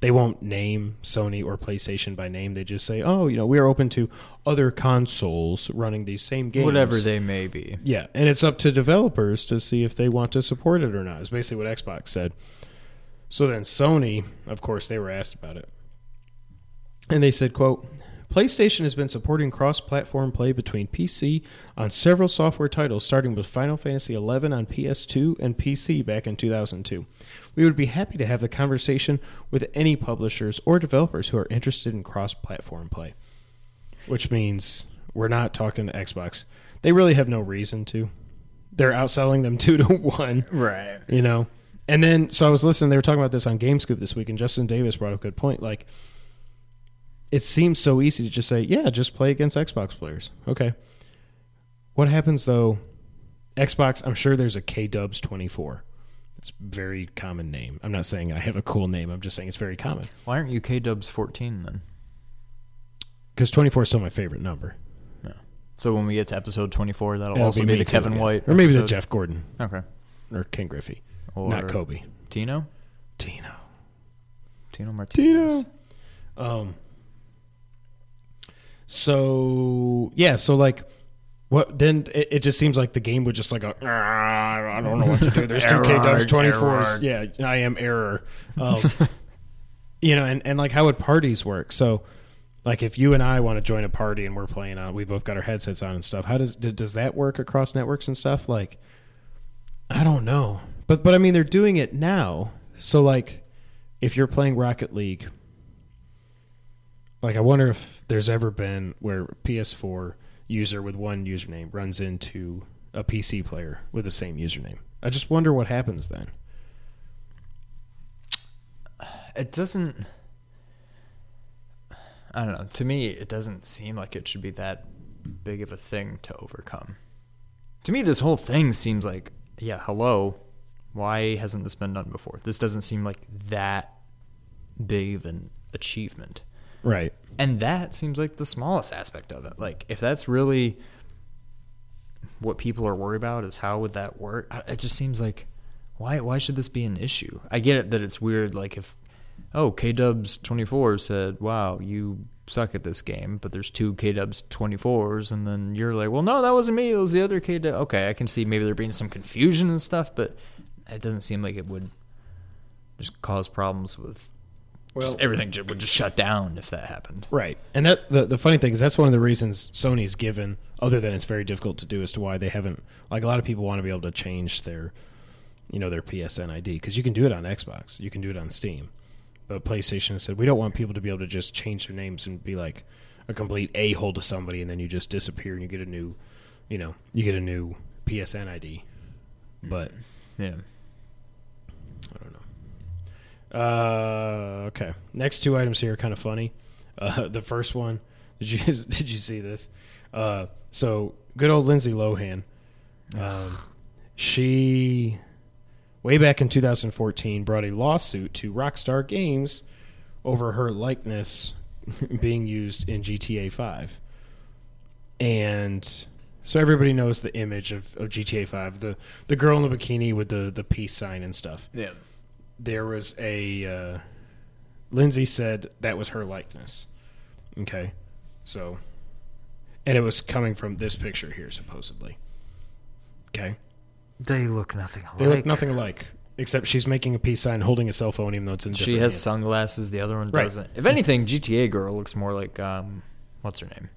they won't name Sony or PlayStation by name. They just say, "Oh, you know, we are open to other consoles running these same games." Whatever they may be. Yeah, and it's up to developers to see if they want to support it or not. Is basically what Xbox said. So then Sony, of course, they were asked about it. And they said, quote, PlayStation has been supporting cross-platform play between PC on several software titles starting with Final Fantasy XI on PS2 and PC back in 2002. We would be happy to have the conversation with any publishers or developers who are interested in cross-platform play. Which means we're not talking to Xbox. They really have no reason to. They're outselling them 2 to 1 Right. you know And then, so I was listening. They were talking about this on GameScoop this week, and Justin Davis brought up a good point. Like, it seems so easy to just say, "Yeah, just play against Xbox players." Okay. What happens though? Xbox. I'm sure there's a K Dubs 24. It's very common name. I'm not saying I have a cool name. I'm just saying it's very common Why aren't you K Dubs 14 then? because 24 is still my favorite number. So when we get to episode 24, that'll It'll also be, me the too, Kevin yeah. White. or maybe the? Jeff Gordon Okay. or Ken Griffey, Or not Kobe. Tino? Tino. Tino Martinez. Tino. Um. So yeah, so like, what then? It, it just seems like the game would just like a. "Ah, I don't know what to do. There's two K Dubs twenty fours. Yeah, I am error. Um, you know, and and like how would parties work? So. Like if you and I want to join a party and we're playing on, we both got our headsets on and stuff. How does does that work across networks and stuff? Like, I don't know, but but I mean they're doing it now. So like, if you're playing Rocket League, like I wonder if there's ever been where PS4 user with one username runs into a PC player with the same username. I just wonder what happens then. It doesn't. I don't know. To me, it doesn't seem like it should be that big of a thing to overcome. To me, this whole thing seems like, yeah, hello. Why hasn't this been done before? This doesn't seem like that big of an achievement. Right. And that seems like the smallest aspect of it. Like, if that's really what people are worried about, is how would that work? It just seems like, why? Why should this be an issue? I get it that it's weird. Like, if oh, K Dubs twenty four said, "Wow, you suck at this game," but there's two K Dubs twenty fours, and then you're like, "Well, no, that wasn't me. It was the other K Dub." Okay, I can see maybe there being some confusion and stuff, but it doesn't seem like it would just cause problems with. Just everything would just shut down if that happened. Right. And that the the funny thing is that's one of the reasons Sony's given other than it's very difficult to do as to why they haven't like a lot of people want to be able to change their you know their PSN ID because you can do it on Xbox, you can do it on Steam. But PlayStation said we don't want people to be able to just change their names and be like a complete a hole to somebody and then you just disappear and you get a new you know, you get a new PSN ID. Mm. But Yeah. I don't know. Uh, okay. Next two items here are kind of funny. Uh, the first one, did you did you see this? Uh, so good old Lindsay Lohan. Um, she way back in 2014 brought a lawsuit to Rockstar Games over her likeness being used in GTA 5. And so everybody knows the image of, of GTA 5, the the girl in the bikini with the the peace sign and stuff Yeah. There was a uh, Lindsay said that was her likeness. Okay, so and it was coming from this picture here supposedly. Okay, They look nothing alike. they look nothing alike except she's making a peace sign, holding a cell phone, even though it's in. She has hand. sunglasses. The other one Right. doesn't. If anything, GTA girl looks more like um, what's her name?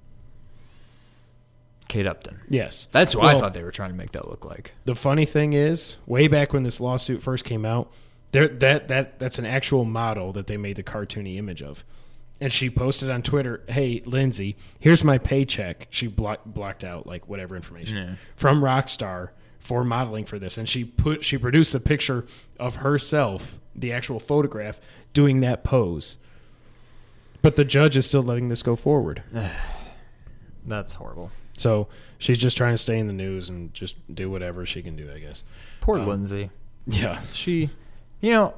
Kate Upton. Yes, That's who I thought they were trying to make that look like. The funny thing is, way back when this lawsuit first came out, there that that that's an actual model that they made the cartoony image of. And she posted on Twitter, "Hey Lindsay, here's my paycheck." She block, blocked out like whatever information Yeah. from Rockstar for modeling for this, and she put she produced a picture of herself, the actual photograph, doing that pose. But the judge is still letting this go forward. That's horrible. So she's just trying to stay in the news and just do whatever she can do, I guess. Poor Um, Lindsay. Yeah. She, you know,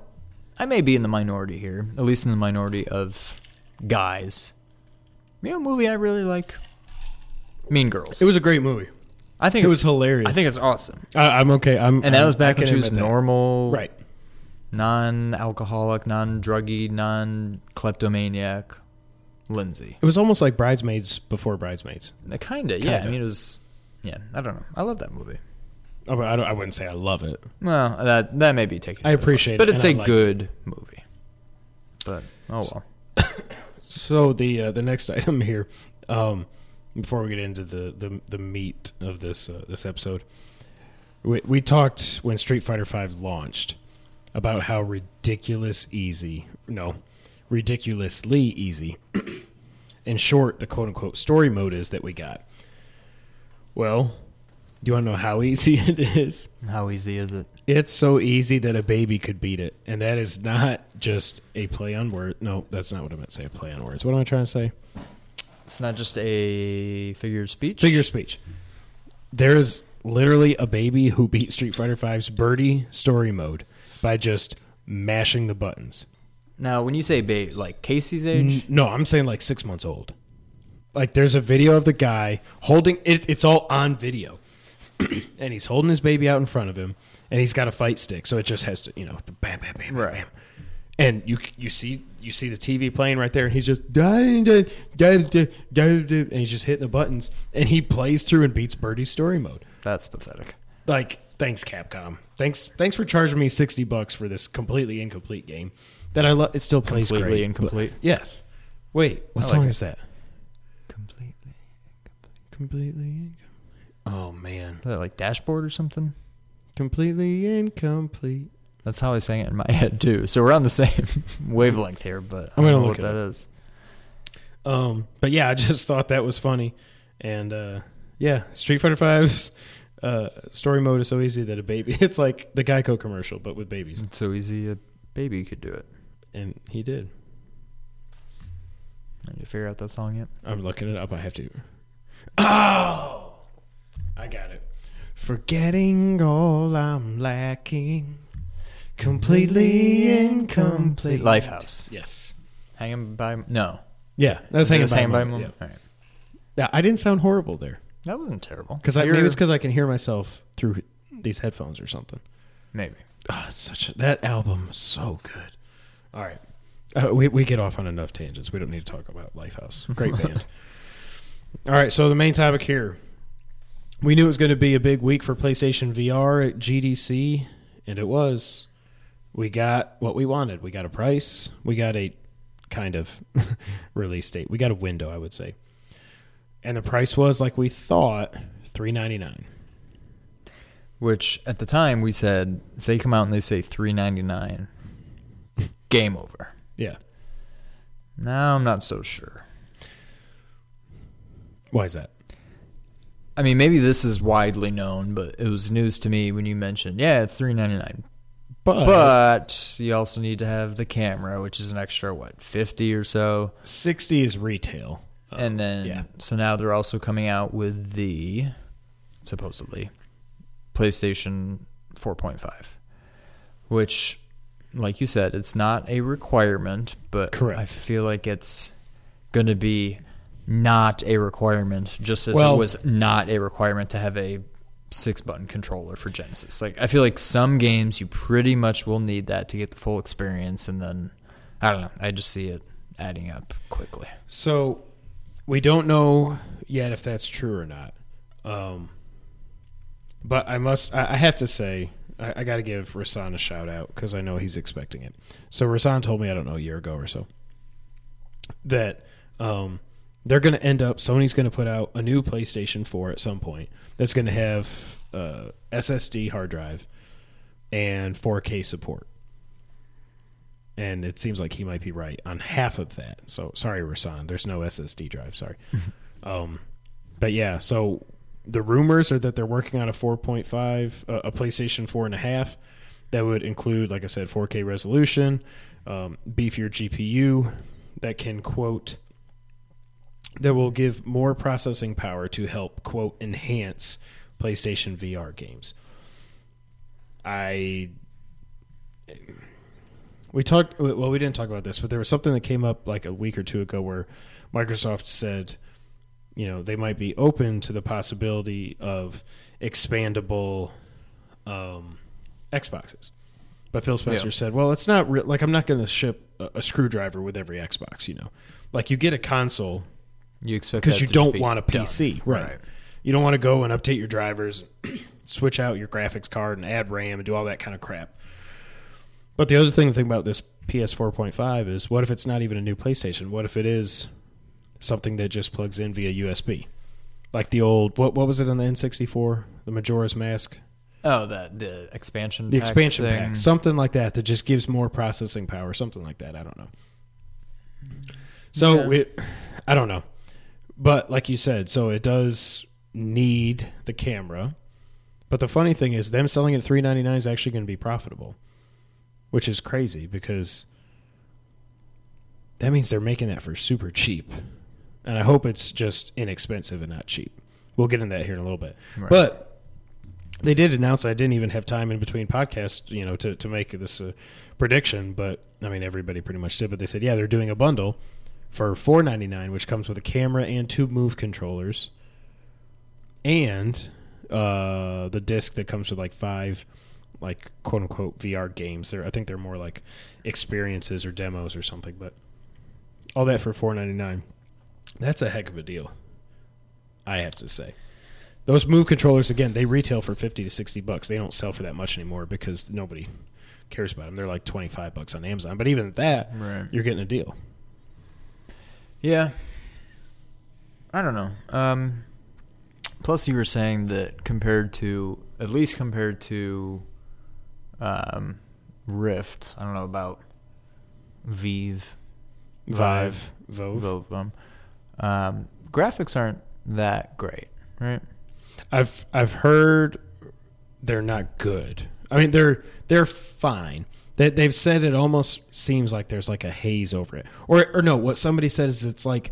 I may be in the minority here, at least in the minority of guys. You know, a movie I really like. Mean Girls. It was a great movie. I think It was hilarious. I think it's awesome. I, I'm okay. I'm, And that I'm- was back when she was admit that. normal, Right. non-alcoholic, non-druggy, non-kleptomaniac Lindsay. It was almost like Bridesmaids before Bridesmaids. Kind of, yeah. I mean, it was, yeah. I don't know. I love that movie. Oh, I, don't, I wouldn't say I love it. Well, that that may be taken. I appreciate it, but it's and a I liked good movie. But oh well. So the uh, the next item here, um, before we get into the, the, the meat of this uh, this episode, we, we talked when Street Fighter Five launched about how ridiculous easy, no, ridiculously easy, in short, the quote unquote story mode is that we got. Well, Do you want to know how easy it is? How easy is it? It's so easy that a baby could beat it, and that is not just a play on word. No, that's not what I meant to say. A play on words. What am I trying to say? It's not just a figure of speech. Figure of speech. There is literally a baby who beat Street Fighter V's Birdie story mode by just mashing the buttons. Now, when you say ba- like Casey's age, N- No, I'm saying like six months old. Like there's a video of the guy holding it. It's all on video, and he's holding his baby out in front of him, and he's got a fight stick, so it just has to, you know, bam, bam, bam, Right. bam, bam. And you you see you see the TV playing right there, and he's just "Dun, dun, dun, dun, dun, dun," and he's just hitting the buttons, and he plays through and beats Birdie's story mode. that's pathetic. Like, thanks Capcom. Thanks thanks for charging me sixty bucks for this completely incomplete game that I love. It still plays Completely great, incomplete? but- yes. Wait, what I like song it. is that? Completely. Completely. incom- Oh man, Is that like dashboard or something? completely incomplete. That's how I sang it in my head too. So we're on the same wavelength here, but I I'm don't gonna know look what it that up. is. Um, but yeah, I just thought that was funny, and uh, yeah, Street Fighter V's uh, story mode is so easy that a baby. It's like the Geico commercial, but with babies, It's so easy a baby could do it. and he did. Did you figure out that song yet? I'm looking it up. I have to. Oh, I got it. Forgetting all I'm lacking, completely incomplete. Lifehouse. Yes. Hanging by no. Yeah, that was Is hanging a by, Hanging a by a moment, Moment? All right. Yeah. yeah, I didn't sound horrible there That wasn't terrible. because maybe You're- it's because I can hear myself through these headphones or something. maybe. Oh, it's such a, that album is so good. All right, uh, we we get off on enough tangents. We don't need to talk about Lifehouse. Great band. All right, so the main topic here. We knew it was going to be a big week for PlayStation VR at GDC, and it was. We got what we wanted. We got a price. We got a kind of release date. We got a window, I would say. And the price was like we thought, three ninety nine. Which at the time we said if they come out and they say three ninety nine, game over. Yeah. Now I'm not so sure. Why is that? I mean, maybe this is widely known, but it was news to me when you mentioned, yeah, it's three ninety nine. But, But you also need to have the camera, which is an extra what fifty or so, sixty is retail. and uh, then yeah. so now they're also coming out with the supposedly PlayStation four point five, which, like you said, it's not a requirement, but Correct. I feel like it's going to be not a requirement, just as Well- it was not a requirement to have a six button controller for Genesis. Like I feel like some games you pretty much will need that to get the full experience and then I don't know, I just see it adding up quickly. So we don't know yet if that's true or not. Um, but I must, I, I have to say, I, I got to give Rasan a shout out because I know he's expecting it. So Rasan told me, I don't know, a year ago or so, that um, they're going to end up, Sony's going to put out a new PlayStation 4 at some point that's going to have uh, SSD hard drive and 4K support. And it seems like he might be right on half of that. So sorry, Rasan. There's no SSD drive. Sorry. um, but yeah, so the rumors are that they're working on a 4.5, uh, a PlayStation 4 and a half that would include, like I said, 4K resolution, um, beefier GPU that can quote that will give more processing power to help quote enhance PlayStation VR games. I we talked well we didn't talk about this but there was something that came up like a week or two ago where Microsoft said you know they might be open to the possibility of expandable um, Xboxes. But Phil Spencer Yeah. said, "Well, it's not re- like I'm not going to ship a, a screwdriver with every Xbox, you know. Like you get a console You expect because you to don't want a done. PC, right. You don't want to go and update your drivers, switch out your graphics card, and add RAM and do all that kind of crap. But the other thing to think about this PS 4.5 is what if it's not even a new PlayStation? What if it is something that just plugs in via USB, like the old what what was it on the N64, the Majora's Mask, Oh, the the expansion the pack expansion thing. pack, something like that that just gives more processing power, something like that. I don't know. So Yeah. we, I don't know, but like you said, so it does need the camera, But the funny thing is, them selling it at three ninety nine is actually going to be profitable, which is crazy because that means they're making that for super cheap. And I hope it's just inexpensive and not cheap. We'll get into that here in a little bit. Right. But they did announce I didn't even have time in between podcasts, you know, to, to make this uh, prediction. But I mean, everybody pretty much did. But they said, yeah, they're doing a bundle for four ninety nine, which comes with a camera and two move controllers, and uh, the disc that comes with like five, like quote unquote VR games. They're I think they're more like experiences or demos or something. But all that for four ninety nine. That's a heck of a deal. I have to say. Those move controllers again, they retail for 50 to 60 bucks. They don't sell for that much anymore because nobody cares about them. They're like 25 bucks on Amazon, but even at that, Right. you're getting a deal. Yeah. I don't know. Um, plus, you were saying that compared to, at least compared to um, Rift, I don't know about Vive, Vive, Vove. both of them. Um, graphics aren't that great, right? I've I've heard they're not good. I mean they're they're fine. They they've said it almost seems like there's like a haze over it. Or or no, what somebody said is it's like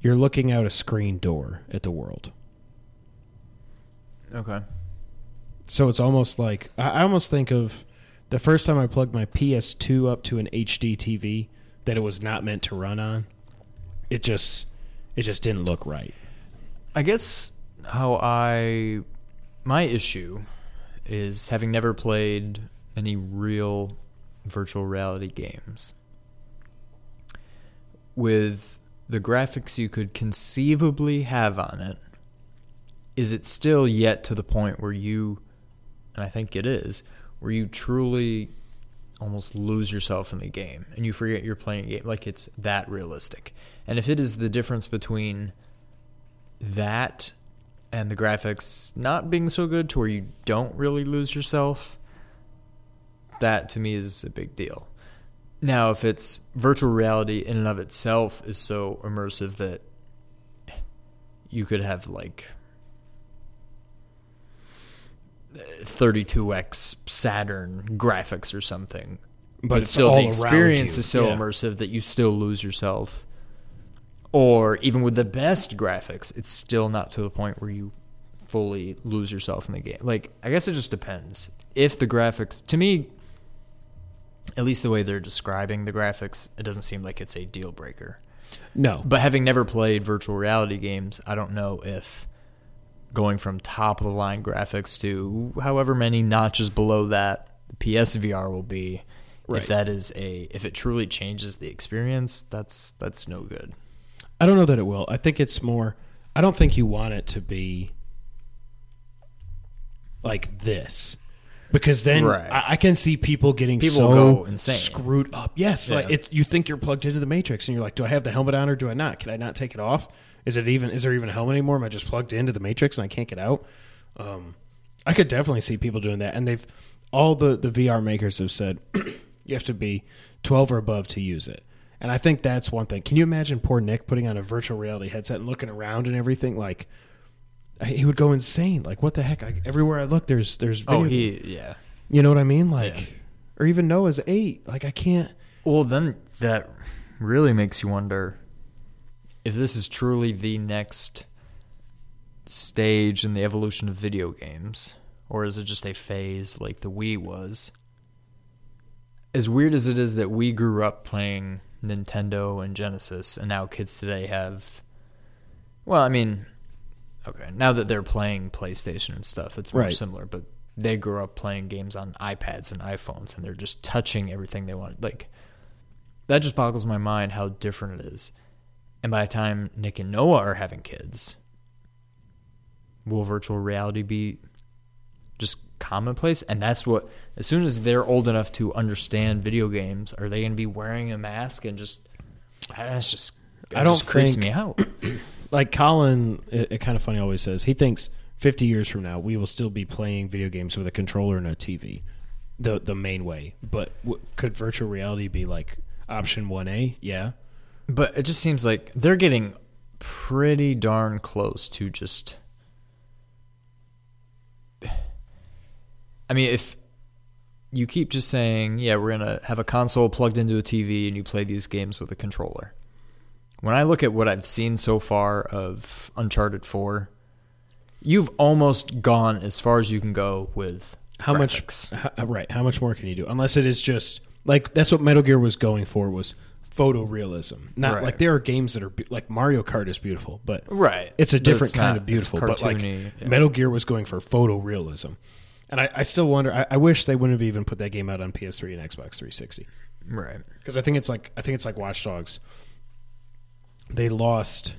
you're looking out a screen door at the world. Okay. So it's almost like I I almost think of the first time I plugged my PS2 up to an HD TV that it was not meant to run on. It just it just didn't look right. I guess how I my issue is having never played any real virtual reality games. With the graphics you could conceivably have on it, is it still yet to the point where you and I think it is, where you truly almost lose yourself in the game and you forget you're playing a game like it's that realistic. And if it is the difference between that and the graphics not being so good to where you don't really lose yourself, that to me is a big deal. Now, if it's virtual reality in and of itself is so immersive that you could have like 32x Saturn graphics or something, but, it's still the experience is so Yeah. immersive that you still lose yourself. Or even with the best graphics, it's still not to the point where you fully lose yourself in the game. Like, I guess it just depends. If the graphics, to me, at least the way they're describing the graphics, it doesn't seem like it's a deal breaker. No. But having never played virtual reality games, I don't know if going from top of the line graphics to however many notches below that the PSVR will be. Right. If that is a if it truly changes the experience, that's that's no good. I don't know that it will. I think it's more. I don't think you want it to be like this, because then Right. I, I can see people getting People so go insane. screwed up. Yes, like it's you think you're plugged into the matrix, and you're like, do I have the helmet on or do I not? Can I not take it off? Is it even? Is there even a helmet anymore? Am I just plugged into the matrix and I can't get out? Um, I could definitely see people doing that, and they've all the the VR makers have said you have to be 12 or above to use it. And I think that's one thing. Can you imagine poor Nick putting on a virtual reality headset and looking around and everything? Like he would go insane. Like what the heck? I, everywhere I look, there's there's oh, video. Oh, he yeah. you know what I mean? Like, Yeah. or even Noah's eight. Like I can't. Well, then that really makes you wonder if this is truly the next stage in the evolution of video games, or is it just a phase like the Wii was? As weird as it is that we grew up playing Nintendo and Genesis, and now kids today have. Well, I mean, okay, now that they're playing PlayStation and stuff, it's more Right. similar, but they grew up playing games on iPads and iPhones, and they're just touching everything they want. Like, that just boggles my mind how different it is. And by the time Nick and Noah are having kids, will virtual reality be just commonplace? And that's what, as soon as they're old enough to understand video games, are they going to be wearing a mask and just, that's just, that I don't just creeps think- me out. Like Colin, it, it Kinda Funny always says he thinks 50 years from now we will still be playing video games with a controller and a TV, the the main way. But w- could virtual reality be like option one A? Yeah. But it just seems like they're getting pretty darn close to just I mean, if you keep just saying, yeah, we're gonna have a console plugged into a TV and you play these games with a controller. When I look at what I've seen so far of Uncharted Four, you've almost gone as far as you can go with How graphics. much? How, uh, right. How much more can you do? Unless it is just like that's what Metal Gear was going for was photorealism. Not Right. like there are games that are be- like Mario Kart is beautiful, but Right. it's a different it's kind not- of beautiful. But like yeah. Metal Gear was going for photorealism, and I, I still wonder. I, I wish they wouldn't have even put that game out on PS3 and Xbox 360 Right. because I think it's like I think it's like Watch Dogs. They lost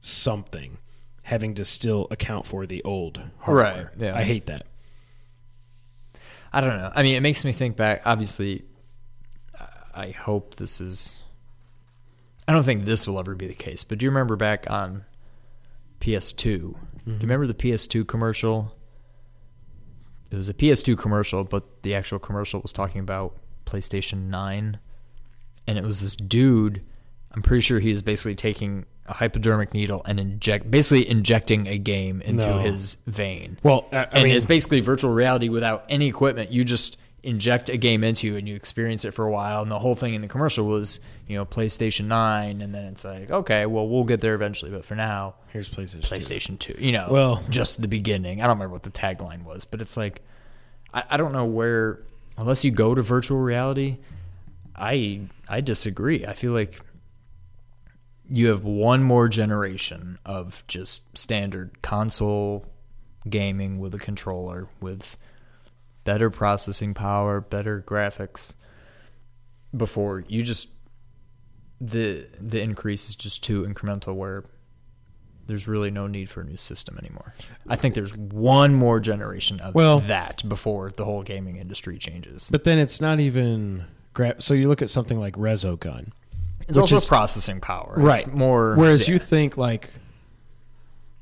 something having to still account for the old hardware. Right, yeah. I hate that. I don't know. I mean, it makes me think back. Obviously, I- I hope this is. I don't think this will ever be the case, but do you remember back on PS2? Do you mm-hmm. remember the PS2 commercial? It was a PS2 commercial, but the actual commercial was talking about PlayStation 9. And it was this dude. I'm pretty sure he is basically taking a hypodermic needle and inject, basically injecting a game into No. his vein Well, I, I and mean, it's basically virtual reality without any equipment. You just inject a game into you and you experience it for a while. And the whole thing in the commercial was, you know, PlayStation 9. And then it's like, okay, well, we'll get there eventually. But for now, here's PlayStation. 2. PlayStation 2. You know, Well- just the beginning. I don't remember what the tagline was, but it's like, I, I don't know where, unless you go to virtual reality, I I disagree. I feel like you have one more generation of just standard console gaming with a controller with better processing power, better graphics before you just the the increase is just too incremental where there's really no need for a new system anymore. I think there's one more generation of Well- that before the whole gaming industry changes. But then it's not even gra- so you look at something like Resogun. It's also is- processing power. Right. It's more Whereas yeah. you think like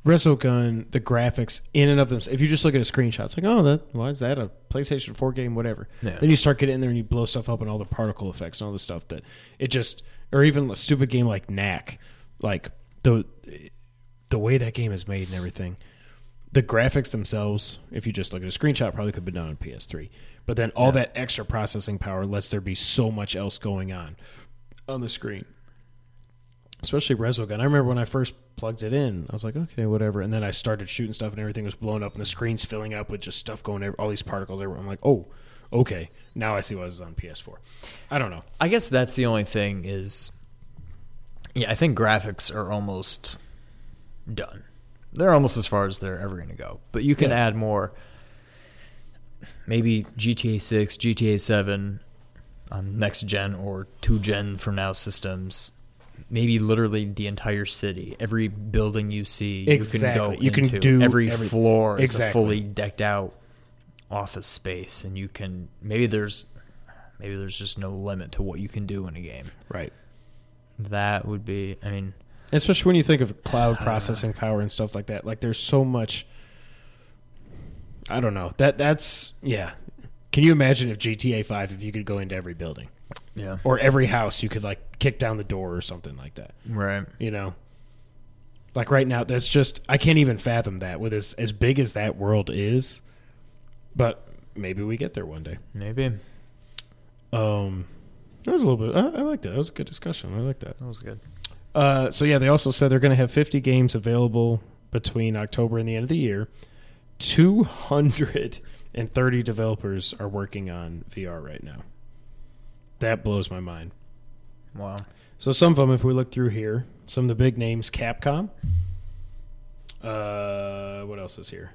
Resogun, the graphics in and of themselves, if you just look at a screenshot, it's like, oh, that why is that a PlayStation 4 game, whatever. Yeah. Then you start getting in there and you blow stuff up and all the particle effects and all the stuff that it just, or even a stupid game like Knack, like the the way that game is made and everything. The graphics themselves, if you just look at a screenshot, probably could be done on PS3. But then all that extra processing power lets there be so much else going on on the screen especially Resogun. I remember when I first plugged it in, I was like, okay, whatever. And then I started shooting stuff, and everything was blowing up, and the screen's filling up with just stuff going, all these particles everywhere. I'm like, oh, okay, now I see why this is on PS4. I don't know. I guess that's the only thing is yeah, I think graphics are almost done. They're almost as far as they're ever going to go. But you can Yeah. add more maybe GTA 6, GTA 7 on next gen or two gen from now systems. Maybe literally the entire city, every building you see, Exactly. you You can can go into. do every, every- floor is a Exactly. fully decked out office space, and you can maybe there's maybe there's just no limit to what you can do in a game. Right. That would be, I mean, Especially when you think of cloud uh, processing power and stuff like that. Like, there's so much. I don't know. That That's, yeah. Can you imagine if GTA 5, if you could go into every building? Yeah, or every house, you could, like, kick down the door or something like that? right. you know? Like right now that's just i can't even fathom that with as as big as that world is. But maybe we get there one day. Maybe. Um that was a little bit i, I like that. That was a good discussion. I like that. That was good. uh so yeah they also said they're going to have 50 games available between october and the end of the year 230 developers are working on vr right now that blows my mind Wow. So some of them, if we look through here, some of the big names, Capcom. Uh, what else is here?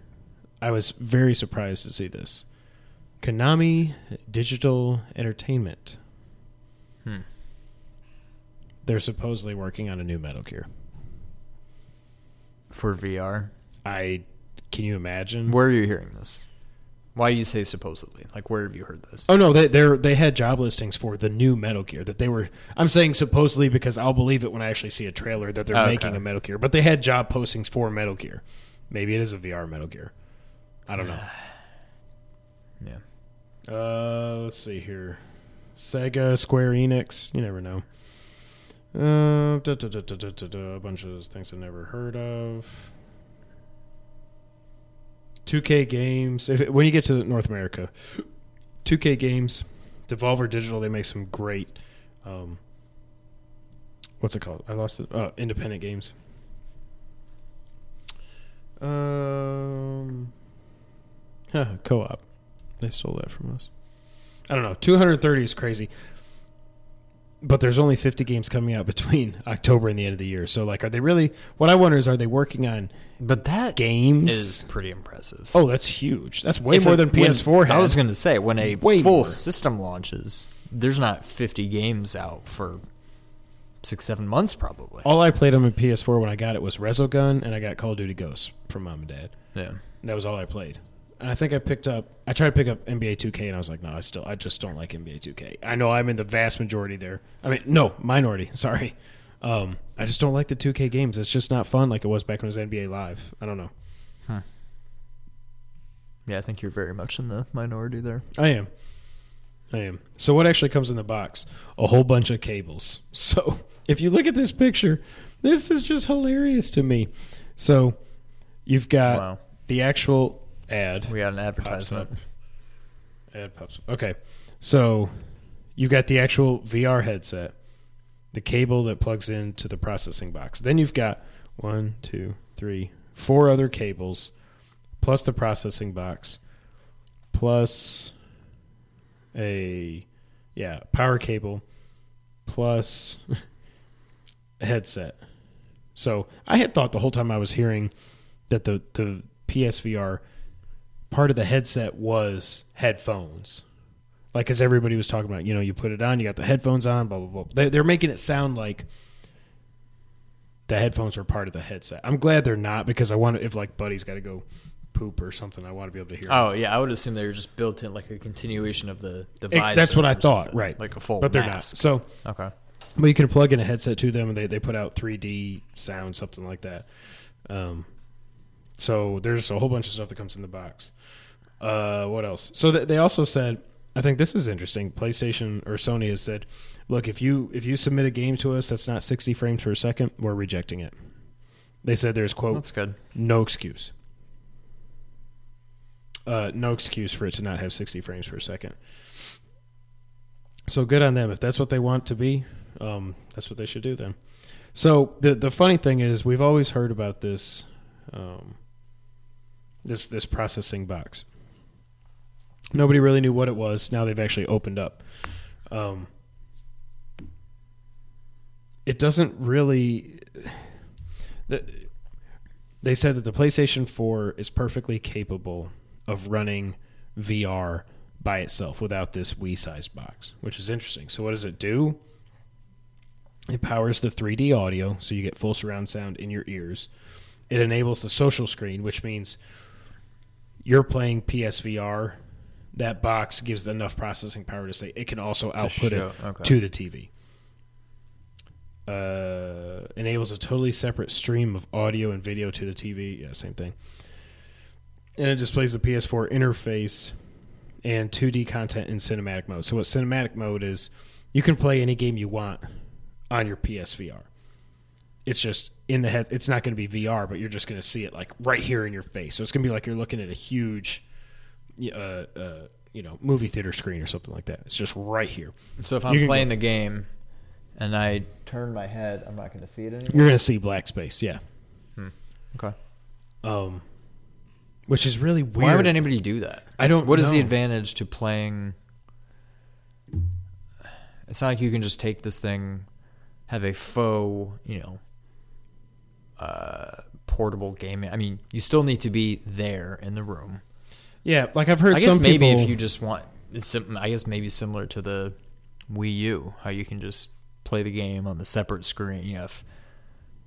I was very surprised to see this. Konami Digital Entertainment. Hmm. They're supposedly working on a new Metal Gear. For VR, I can you imagine? where are you hearing this? Why you say supposedly? Like, where have you heard this? Oh no, they they they had job listings for the new Metal Gear that they were. I'm saying supposedly because I'll believe it when I actually see a trailer that they're Okay. making a Metal Gear. But they had job postings for Metal Gear. Maybe it is a VR Metal Gear. I don't know. Yeah. Uh, let's see here. Sega, Square Enix. You never know. Uh, da, da, da, da, da, da, da, a bunch of things I've never heard of. 2K games. If when you get to North America, 2K games, Devolver Digital, they make some great. Um, what's it called? I lost it. Uh, independent games. Um, co-op. They stole that from us. I don't know. 230 is crazy. But there's only 50 games coming out between October and the end of the year. So, like, are they really? What I wonder is, are they working on But that games? is pretty impressive. oh, that's huge. That's way If more it- than PS4 had. I was going to say when a Way full more. system launches, there's not 50 games out for six, seven months probably. All I played on my PS4 when I got it was Resogun, and I got Call of Duty Ghosts from mom and dad. Yeah. That was all I played. And I think I picked up. I tried to pick up NBA 2K, and I was like, no, I still, I just don't like NBA 2K. I know I'm in the vast majority there. I mean, no, minority. Sorry. Um, I just don't like the 2K games. It's just not fun like it was back when it was NBA Live. I don't know. Yeah, I think you're very much in the minority there. I am. I am. So what actually comes in the box? A whole bunch of cables. So if you look at this picture, this is just hilarious to me. So you've got Wow. the actual ad. We got an pops advertisement. up. Ad pops up. Okay. So you've got the actual VR headset, the cable that plugs into the processing box. Then you've got one, two, three, four other cables, plus the processing box, plus a yeah power cable, plus a headset. So I had thought the whole time I was hearing that the the PSVR part of the headset was headphones. Like, as everybody was talking about, you know, you put it on, you got the headphones on, blah, blah, blah. They, they're making it sound like the headphones are part of the headset. I'm glad they're not because I want to, if like Buddy's got to go poop or something, I want to be able to hear. Oh yeah, I would assume they were just built in like a continuation of the device. It- that's what I thought, right? Like a full but they're mask. not. So, Okay. but you can plug in a headset to them, and they they put out 3D sound, something like that. Um, so there's a whole bunch of stuff that comes in the box. Uh, what else? So th- they also said, I think this is interesting. PlayStation or Sony has said, look, if you if you submit a game to us that's not 60 frames per second, we're rejecting it. They said there's quote That's good. no excuse. Uh, no excuse for it to not have 60 frames per second. So good on them. If that's what they want to be, um, that's what they should do then. So the the funny thing is, we've always heard about this, um, this this processing box. Nobody really knew what it was. Now they've actually opened up. Um, it doesn't really. The, they said that the PlayStation 4 is perfectly capable of running VR by itself without this Wii sized box, which is interesting. So, what does it do? It powers the 3D audio, so you get full surround sound in your ears. It enables the social screen, which means you're playing PSVR. That box gives enough processing power to say it can also output show- it okay. to the TV. Uh, enables a totally separate stream of audio and video to the TV. Yeah, same thing. And it displays the PS4 interface and 2D content in cinematic mode. So, what cinematic mode is, you can play any game you want on your PSVR. It's just in the head. It's not going to be VR, but you're just going to see it like right here in your face. So it's going to be like you're looking at a huge, uh, uh, you know, movie theater screen or something like that. It's just right here. So if I'm playing the game and I turn my head, I'm not going to see it anymore. You're going to see black space. Yeah. Okay. Um, which is really weird. Why would anybody do that? I don't. What is the advantage to playing? It's not like you can just take this thing, have a faux, you know, uh, portable gaming. I mean, you still need to be there in the room. Yeah, like I've heard I guess maybe people. if you just want, it's sim- I guess maybe similar to the Wii U, how you can just play the game on the separate screen. You know, if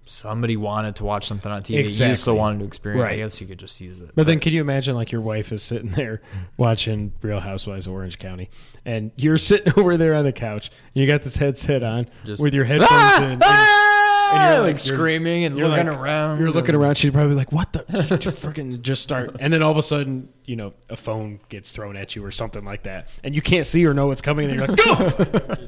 somebody wanted to watch something on TV, you still wanted to experience. Right. I guess you could just use it. But then, can you imagine like your wife is sitting there watching Real Housewives of Orange County, and you're sitting over there on the couch, and you got this headset on Just- with your headphones Ah! in, and, Ah! And you're like, you're- screaming and looking like- around. You're looking around. She'd probably be like, "What the freaking?" Just start, and then all of a sudden, you know, a phone gets thrown at you or something like that, and you can't see or know what's coming, and you're like, "Go!"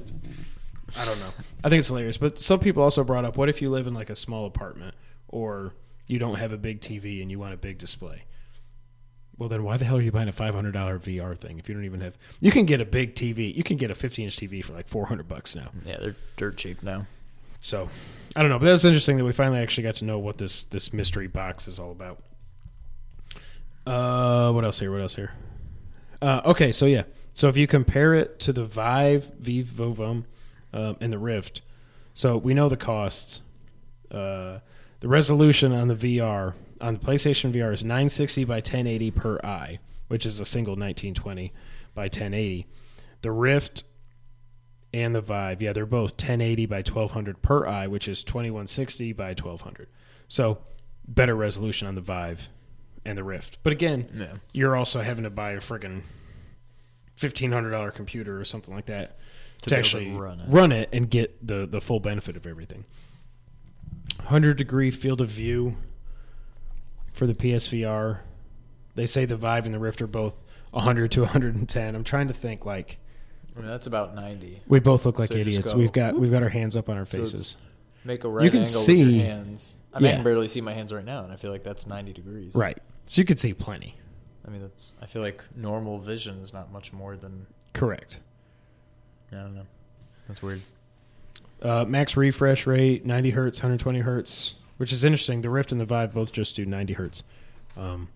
I don't know. I think it's hilarious, but some people also brought up, what if you live in like a small apartment or you don't have a big TV and you want a big display? Well, then why the hell are you buying a five hundred dollar VR thing if you don't even have? You can get a big TV. You can get a fifty inch TV for like four hundred bucks now. Yeah, they're dirt cheap now. So I don't know, but that was interesting that we finally actually got to know what this this mystery box is all about. Uh, what else here? What else here? Uh, okay, so yeah, so if you compare it to the Vive, Vive Vovum, um, and the Rift, so we know the costs. Uh, the resolution on the VR on the PlayStation VR is 960 by 1080 per eye, which is a single 1920 by 1080. The Rift and the Vive, yeah, they're both 1080 by 1200 per eye, which is 2160 by 1200. So better resolution on the Vive and the Rift. But again, Yeah. you're also having to buy a friggin' $1500 computer or something like that to, To able to actually run it. run it and get the, the full benefit of everything. 100 degree field of view for the PSVR. They say the Vive and the Rift are both 100 to 110. I'm trying to think like I mean, that's about ninety. we both look like So just idiots. go, we've got we've got our hands up on our So it's- faces. Make a right You can angle see- with your hands. I mean, I Yeah. can barely see my hands right now, and I feel like that's ninety degrees. right. So you could see plenty. I mean, that's. I feel like normal vision is not much more than. Correct. I don't know. That's weird. Uh, max refresh rate 90 hertz, 120 hertz, which is interesting. The Rift and the Vive both just do 90 hertz. Um,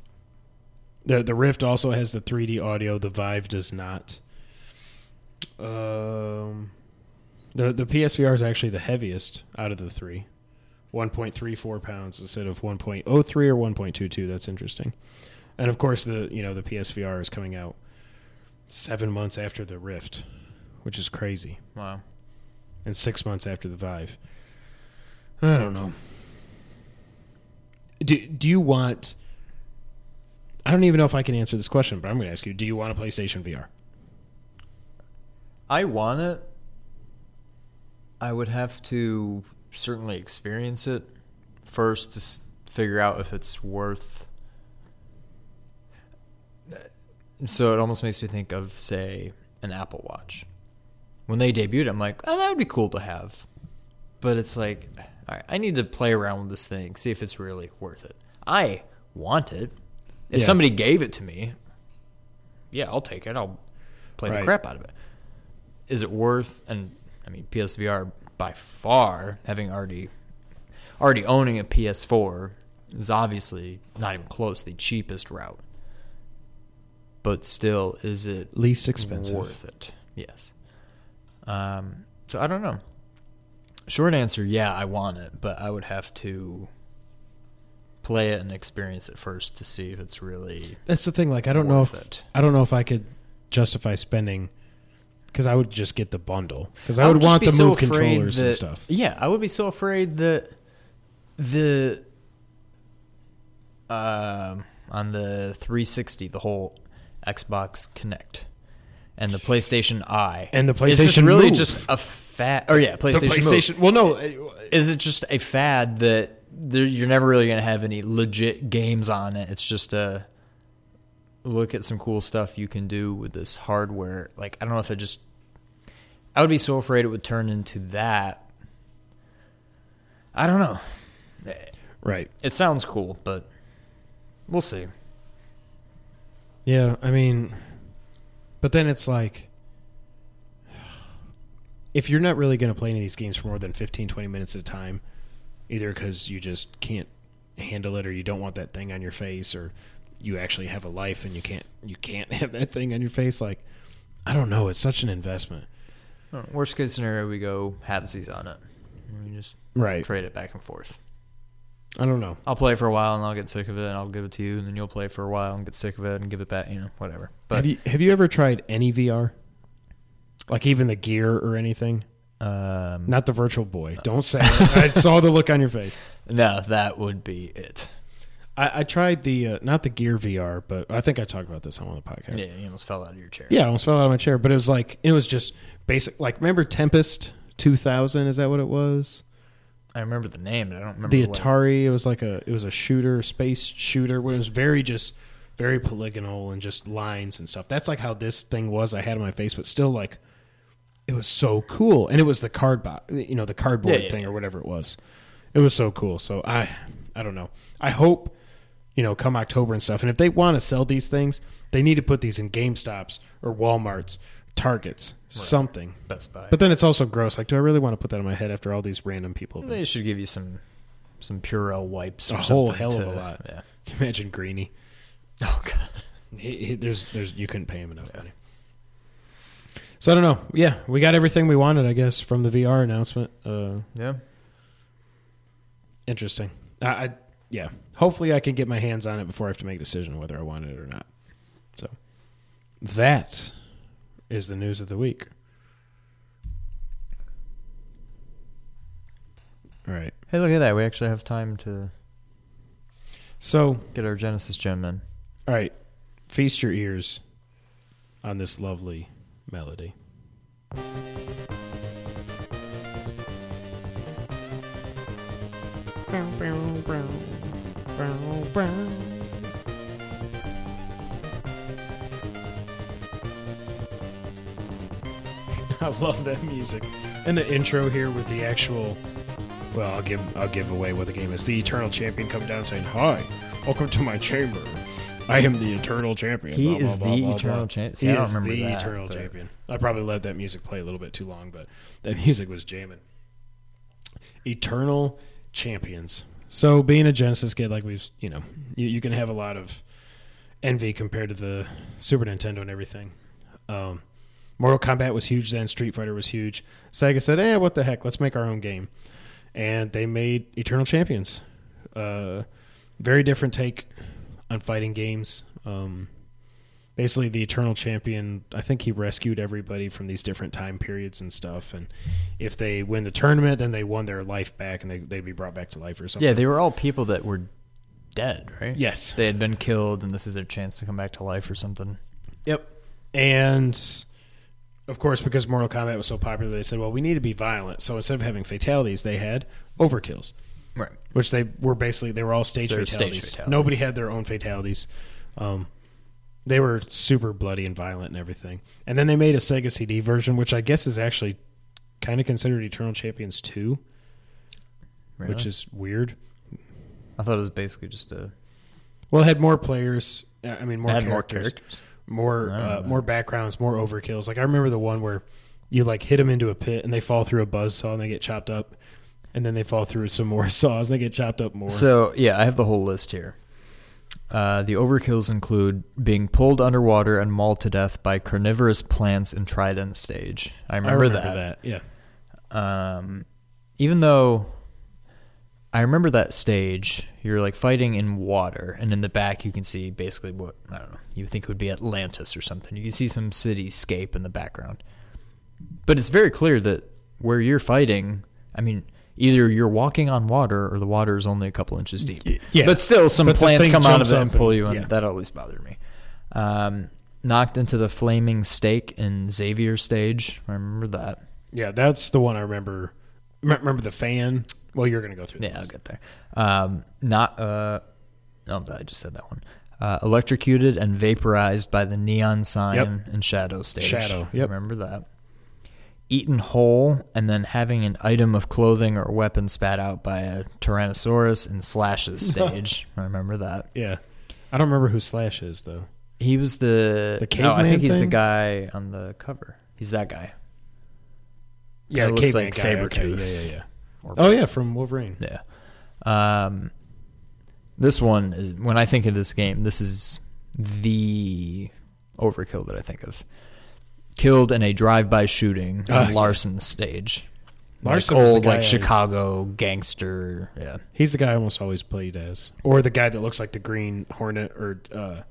the the Rift also has the 3D audio. The Vive does not. Um, the the PSVR is actually the heaviest out of the three, 1.34 pounds instead of 1.03 or 1.22. That's interesting. And of course, the you know the PSVR is coming out seven months after the Rift, which is crazy Wow. and six months after the Vive. I don't know. Do Do you want? I don't even know if I can answer this question, but I'm going to ask you: Do you want a PlayStation VR? I want it. I would have to certainly experience it first to s- figure out if it's worth. Uh, so it almost makes me think of, say, an Apple Watch. When they debuted, I'm like, oh, that would be cool to have. But it's like, all right, I need to play around with this thing, see if it's really worth it. I want it. If Yeah. somebody gave it to me, yeah, I'll take it. I'll play Right. the crap out of it is it worth and I mean PSVR by far having already already owning a PS4 is obviously not even close the cheapest route. But still is it Least expensive. worth it? Yes. Um so I don't know. Short answer, yeah, I want it, but I would have to play it and experience it first to see if it's really That's the thing. Like, I don't know if it. I don't know if I could justify spending because I would just get the bundle because I, would just want the so move controllers and stuff. Yeah, I would be so afraid that the um, on the 360, the whole Xbox Kinect and the PlayStation Eye And the is PlayStation really Move. just a fad? Or yeah, The PlayStation. PlayStation. Well, no. uh, Is it just a fad that there, you're never really going to have any legit games on it? It's just a look at some cool stuff you can do with this hardware. Like I don't know if it just. I would be so afraid it would turn into that. I don't know. Right. It sounds cool, but we'll see. Yeah, I mean, but then it's like, if you're not really going to play any of these games for more than 15, 20 minutes at a time, either because you just can't handle it or you don't want that thing on your face or you actually have a life and you can't you can't have that thing on your face like I don't know, it's such an investment. Worst case scenario, we go halvesies on it. We just Right. trade it back and forth. I don't know. I'll play for a while and I'll get sick of it and I'll give it to you and then you'll play for a while and get sick of it and give it back, you know, whatever. But have you have you ever tried any VR? Like even the gear or anything? um, Not the virtual boy. Don't say it. I saw the look on your face. no, that would be it. I, I tried the uh, not the Gear VR, but I think I talked about this on one of the podcasts. Yeah, you almost fell out of your chair. Yeah, I almost fell out of my chair, but it was like it was just basic. Like remember Tempest two thousand? Is that what it was? I remember the name, but I don't remember The what- Atari. It was like a it was a shooter, space shooter. When it was very just very polygonal and just lines and stuff. That's like how this thing was. I had on my face, but still like it was so cool. And it was the card box, you know, the cardboard Yeah, yeah, thing yeah. or whatever it was. It was so cool. So I I don't know. I hope you know, come October and stuff. And if they want to sell these things, they need to put these in GameStops or Walmarts, Targets, something. Best Buy. But then it's also gross. Like, do I really want to put that in my head after all these random people? been- they should give you some some Purell wipes. Or A whole hell of a lot. Yeah. Can you imagine Greeny? Oh god. He, he, there's, there's, you couldn't pay him enough money. So I don't know. Yeah, we got everything we wanted, I guess, from the VR announcement. Uh, Yeah. interesting. I, I, yeah. Hopefully, I can get my hands on it before I have to make a decision whether I want it or not. So that is the news of the week. All right. Hey, look at that. We actually have time to So, get our Genesis gem in. all right. Feast your ears on this lovely melody. I love that music. And the intro here with the actual well, I'll give I'll give away what the game is. The Eternal Champion coming down saying, "Hi, welcome to my chamber. I am the Eternal Champion." He Blah, is blah, the blah, Eternal blah. Champ- See, He I don't is remember the that, Eternal but- Champion. I probably let that music play a little bit too long, but that music was jamming. Eternal Champions. So, being a Genesis kid, like we've, you know, you, you can have a lot of envy compared to the Super Nintendo and everything. Um, Mortal Kombat was huge then. Street Fighter was huge. Sega said, "Eh, what the heck? Let's make our own game," and they made Eternal Champions. Uh, very different take on fighting games. Um, basically, the Eternal Champion. I think he rescued everybody from these different time periods and stuff. And if they win the tournament, then they won their life back, and they they'd be brought back to life or something. Yeah, they were all people that were dead, right? yes. They had been killed, and this is their chance to come back to life or something. Yep. And of course, because Mortal Kombat was so popular, they said, well, we need to be violent. So instead of having fatalities, they had overkills, Right. which they were basically, they were all stage, fatalities. stage fatalities. Nobody had their own fatalities. Um, they were super bloody and violent and everything. And then they made a Sega CD version, which I guess is actually kind of considered Eternal Champions 2, which is weird. I thought it was basically just a Well, it had more players. uh, I mean, more had more characters. characters. more uh, more backgrounds, more overkills. Like I remember the one where you like hit them into a pit and they fall through a buzz saw and they get chopped up, and then they fall through some more saws and they get chopped up more. So yeah, I have the whole list here. Uh, the overkills include being pulled underwater and mauled to death by carnivorous plants in Trident stage. I I remember, remember that. that. Yeah, Um, even though I remember that stage, you're like fighting in water, and in the back you can see basically what I don't know. You think it would be Atlantis or something. You can see some cityscape in the background, but it's very clear that where you're fighting, I mean. Either you're walking on water, or the water is only a couple inches deep. yeah. but still, some But plants come out of it and pull you in. yeah. That always bothered me. Um, knocked into the flaming stake in Xavier stage. I remember that. yeah, that's the one I remember. Remember the fan? Well, you're gonna go through. Yeah, I'll get there. Um, not uh, oh, I just said that one. Uh, electrocuted and vaporized by the neon sign Yep. in Shadow stage. Shadow, yep. remember that. Eaten whole and then having an item of clothing or weapon spat out by a Tyrannosaurus in Slash's stage. I remember that. yeah. I don't remember who Slash is though. He was the The caveman. no, I think he's the guy on the cover. He's that guy. Yeah, the looks caveman like guy. Okay, Sabretooth. Yeah, yeah, yeah. Or- Oh yeah, from Wolverine. Yeah. Um, this one is when I think of this game. This is the overkill that I think of. Killed in a drive-by shooting Ah, on yeah. Larson's stage. Larson like was the old, guy like I- Chicago gangster. Yeah, He's the guy I almost always played as, or the guy that looks like the Green Hornet, or uh,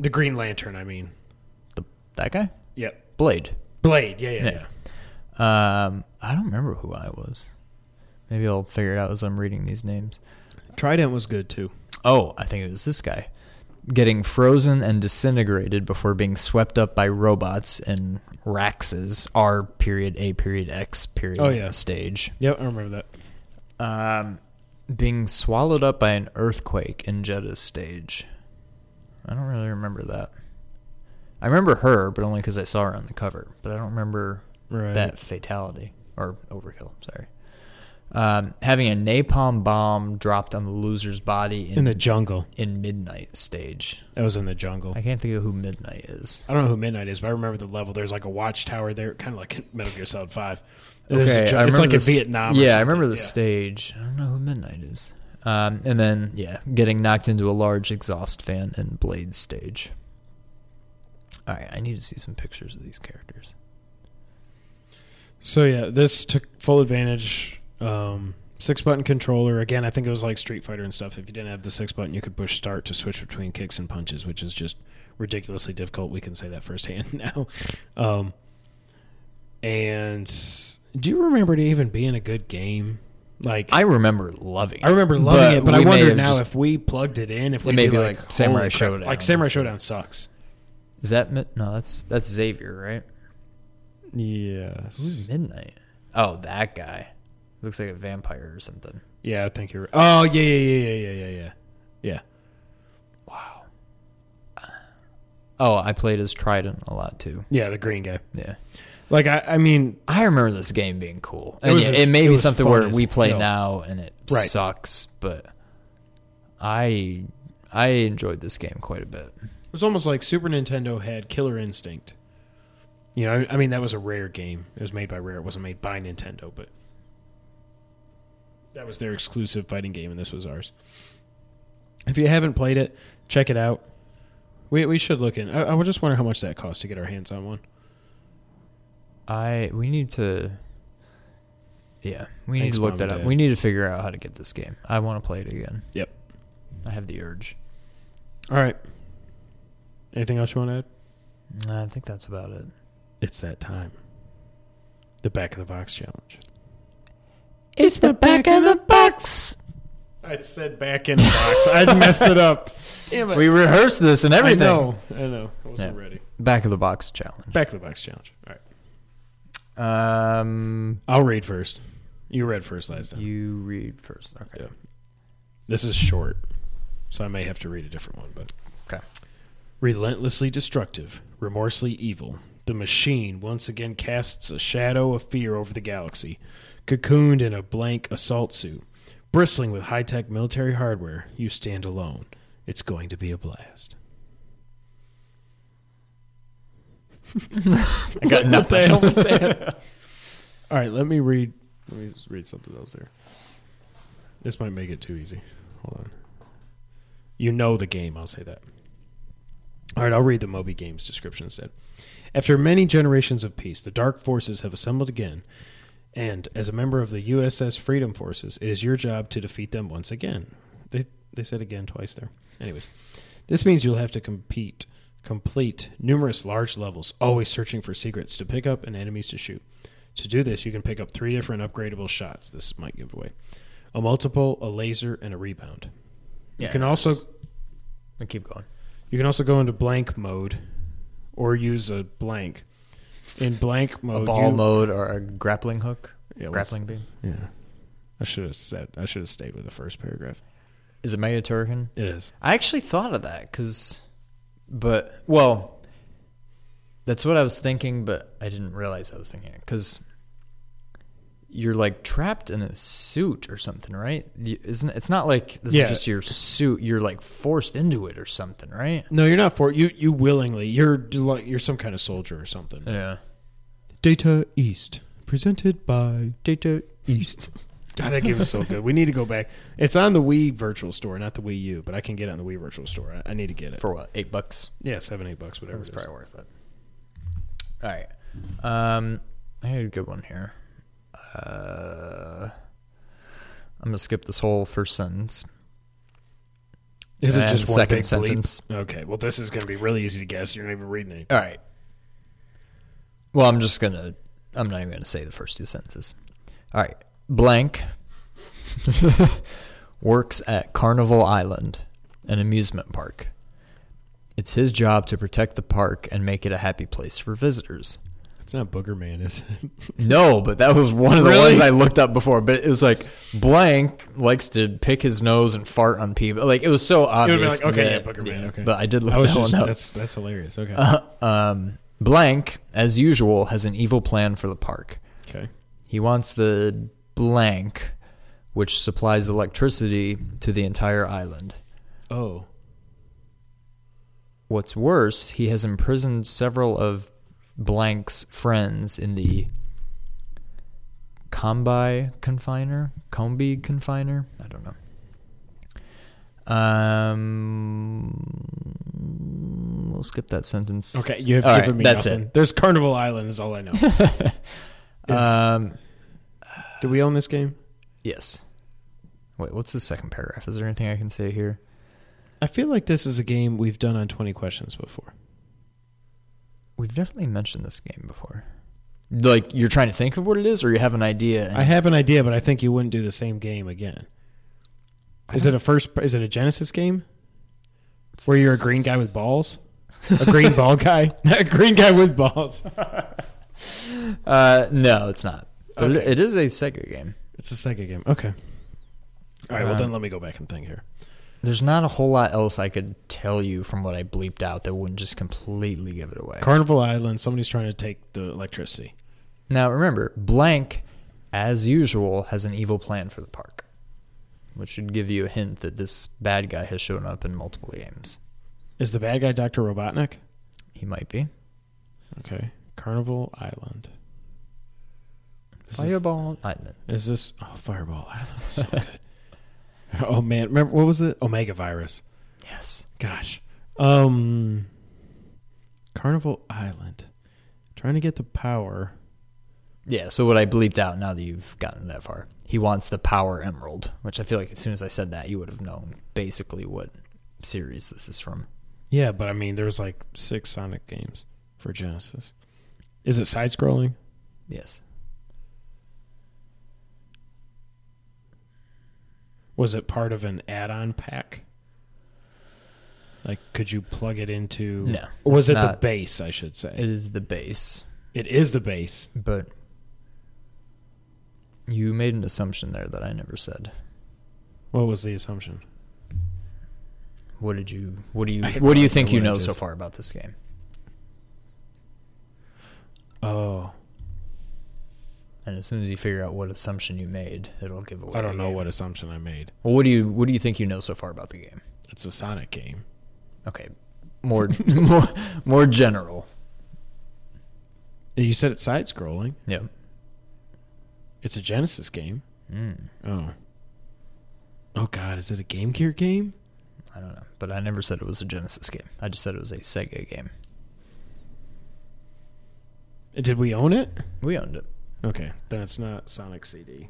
the Green Lantern. I mean, the that guy, yep, Blade. Blade. Yeah, yeah, yeah. Yeah. Um, I don't remember who I was. Maybe I'll figure it out as I'm reading these names. Trident was good too. Oh, I think it was this guy. Getting frozen and disintegrated before being swept up by robots in Rax's R period A period X period Oh, yeah. stage. Yep, I remember that. Um, being swallowed up by an earthquake in Jetta's stage. I don't really remember that. I remember her, but only because I saw her on the cover. But I don't remember Right. that fatality or overkill. Sorry. Um, having a napalm bomb dropped on the loser's body in, In the jungle. in midnight stage. That was in the jungle. I can't think of who midnight is. I don't know who Midnight is, but I remember the level. There's like a watchtower there, kind of like Metal Gear Solid Five. There's a ju- I it's remember like the in Vietnam. Yeah, I remember the Yeah. stage. I don't know who midnight is. Um, and then yeah, getting knocked into a large exhaust fan in Blade stage. All right, I need to see some pictures of these characters. So yeah, this took full advantage. Um, six button controller. Again, I think it was like Street Fighter and stuff. If you didn't have the six button, you could push start to switch between kicks and punches, which is just ridiculously difficult. We can say that firsthand now. Um, and do you remember it even being a good game? Like I remember loving. It, I remember loving it, but I wonder now just- if we plugged it in, if It we'd may be be like, like Samurai. Shodown. Like Samurai Shodown sucks. is that no? That's that's Xavier, right? Yes. Who's midnight? Oh, that guy. Looks like a vampire or something. Yeah, I think you're. Oh yeah, yeah, yeah, yeah, yeah, yeah, yeah. Yeah. Wow. Oh, I played as Trident a lot too. Yeah, the green guy. Yeah. Like I, I mean, I remember this game being cool. It was yeah, as- it may it be something where we play hell. now and it Right. sucks, but I I enjoyed this game quite a bit. it was almost like Super Nintendo had Killer Instinct. You know, I mean that was a rare game. It was made by Rare. It wasn't made by Nintendo, but that was their exclusive fighting game, and this was ours. If you haven't played it, check it out. We we should look in. I, I just wonder how much that costs to get our hands on one. I we need to Yeah, we need to look Mom that up. Dad. We need to figure out how to get this game. I want to play it again. Yep. I have the urge. All right. Anything else you want to add? I think that's about it. It's that time. The back of the box challenge. It's the back of the box. I said back in the box. I messed it up. Damn it. We rehearsed this and everything. I know. I know. I wasn't Yeah. ready. Back of the box challenge. Back of the box challenge. All right. Um, I'll read first. You read first last time. you read first. Okay. Yeah. This is short, so I may have to read a different one. But Okay. relentlessly destructive, remorselessly evil, the machine once again casts a shadow of fear over the galaxy. Cocooned in a blank assault suit, bristling with high tech military hardware, you stand alone. It's going to be a blast. I got nothing. All right, let me read. Let me read something else there. This might make it too easy. Hold on. You know the game. I'll say that. All right, I'll read the Moby Games description instead. After many generations of peace, the Dark Forces have assembled again, and as a member of the USS Freedom Forces, it is your job to defeat them once again. They they said again twice there. Anyways, this means you'll have to compete, complete numerous large levels, always searching for secrets to pick up and enemies to shoot. To do this, you can pick up three different upgradable shots. This might give away: a multiple, a laser, and a rebound. You Yeah, can also. I keep going. you can also go into blank mode, or use a blank. In blank mode, a ball you- mode or a grappling hook, Yeah, grappling beam. Yeah, I should have said. I should have stayed with the first paragraph. Is it Mega Turrican? It is. I actually thought of that because, but well, that's what I was thinking, but I didn't realize I was thinking it because you're like trapped in a suit or something, right? You- Isn't it's not like this Yeah. is just your suit? You're like forced into it or something, right? No, you're not for you. You willingly. You're like you're some kind of soldier or something. Yeah. Data East, presented by Data East. God, that game is so good. We need to go back. It's on the Wii Virtual Store, not the Wii U, but I can get it on the Wii Virtual Store. I, I need to get it. For what? Eight bucks. yeah, seven, eight bucks, whatever. That's it is. probably worth it. All right. Um, I had a good one here. Uh, I'm gonna skip this whole first sentence. Is it And just one second big bleep? sentence. Okay, well, this is going to be really easy to guess. You're not even reading it. All right. Well, I'm just gonna. I'm not even gonna say the first two sentences. All right. Blank works at Carnival Island, an amusement park. It's his job to protect the park and make it a happy place for visitors. It's not Booger Man, is it? No, but that was one of the Really? ones I looked up before. But it was like blank likes to pick his nose and fart on people. Like it was so would be like, okay, that- yeah, Booger Man, okay. But I did look I that just, one up. that's that's hilarious. Okay, Uh, um, blank, as usual, has an evil plan for the park. okay. He wants the blank which supplies electricity to the entire island. Oh. What's worse, he has imprisoned several of Blank's friends in the Combi confiner, Combi confiner. I don't know. Um, we'll skip that sentence. Okay, you have All given right, me that's nothing. it. There's Carnival Island is all I know. Is- Um, Do we own this game? yes. Wait, what's the second paragraph? Is there anything I can say here? I feel like this is a game we've done on 20 questions before. We've definitely mentioned this game before. Like you're trying to think of what it is, or you have an idea. I have an idea, but I think you wouldn't do the same game again. Is it a first? Is it a Genesis game where you're a green guy with balls? A green ball guy? a green guy with balls. Uh, no, it's not. But Okay. it- it is a Sega game. It's a Sega game. Okay. All right. Well, Um, then let me go back and think here. There's not a whole lot else I could tell you from what I bleeped out that wouldn't just completely give it away. Carnival Island. Somebody's trying to take the electricity. now remember, Blank, as usual, has an evil plan for the park, which should give you a hint that this bad guy has shown up in multiple games. Is the bad guy Doctor Robotnik? He might be. Okay. Carnival Island. This is- Fireball Island. Is this oh Fireball Island was so good. oh man, remember what was it? Omega Virus. Yes. Gosh. Um Carnival Island. Trying to get the power. Yeah, so what I bleeped out now that you've gotten that far. He wants the Power Emerald, which I feel like as soon as I said that, you would have known basically what series this is from. Yeah, but I mean there's like six Sonic games for Genesis. Is it side scrolling? Yes. Was it part of an add-on pack? Like could you plug it into No, Or was it it's the base, I should say? It is the base, it is the base. but you made an assumption there that I never said. What was the assumption? What did you what do you I what do you think you know so far about this game? Oh, And as soon as you figure out what assumption you made, it'll give away. I don't know game. what assumption I made. Well, what do you what do you think you know so far about the game? It's a Sonic game. Okay, more more more general. You said it's side scrolling. Yeah. It's a Genesis game. Mm, Oh. Oh God, is it a Game Gear game? I don't know, but I never said it was a Genesis game. I just said it was a Sega game. Did we own it? We owned it. Okay, then it's not Sonic CD.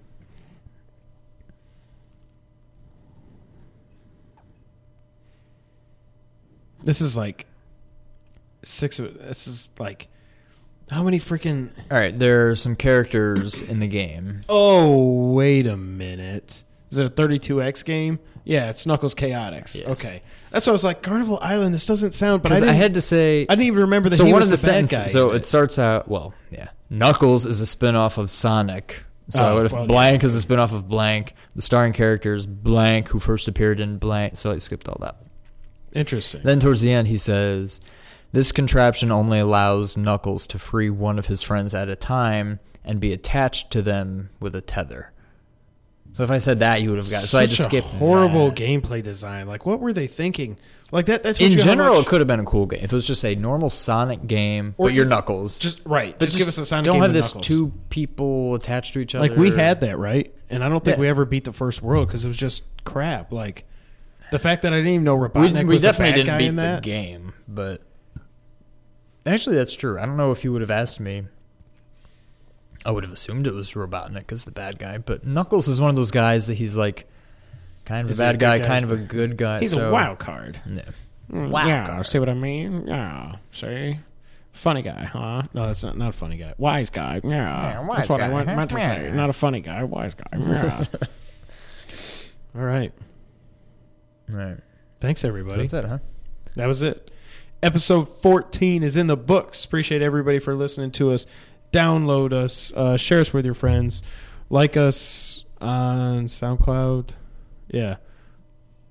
This is like six. of This is like how many freaking? All right, there are some characters in the game. Oh, wait a minute. Is it a 32X game? Yeah, it's Knuckles Chaotix. Yes. Okay. That's what I was like, Carnival Island, this doesn't sound, but I, I, had to say. I didn't even remember that so he one was of the, the, bad guy. So it starts out. Well, yeah. Knuckles is a spin-off of Sonic. So I Oh, would have well, blank is a spin-off of blank. The starring characters blank who first appeared in blank. So I skipped all that. Interesting. Then towards the end, he says, "This contraption only allows Knuckles to free one of his friends at a time and be attached to them with a tether." So if I said that, you would have got. So I just a skipped horrible that. gameplay design. Like, what were they thinking? Like that. That's In general, much- it could have been a cool game if it was just a normal Sonic game, Or but you're Knuckles. just right. but just, give us a Sonic Don't game have this Knuckles. two people attached to each other. Like we had that right, and I don't think Yeah. we ever beat the first world because it was just crap. Like the fact that I didn't even know We, Robotnik we was the definitely bad didn't guy beat in the that. game, but actually, that's true. I don't know if you would have asked me. I would have assumed it was Robotnik as the bad guy, but Knuckles is one of those guys that he's like kind of Is a he a bad guy, guy? kind of a good guy. He's so- a wild card. Yeah. Mm, Wild yeah, card. see what I mean? Yeah, see, funny guy, huh? No, that's not not a funny guy. Wise guy. Yeah, Yeah, wise that's what I guy. want, meant to say. Not a funny guy, wise guy. Yeah. All right. Right. Thanks, So everybody. that's it, huh? That was it. Episode 14 is in the books. Appreciate everybody for listening to us. Download us, uh, share us with your friends, like us on SoundCloud. Yeah.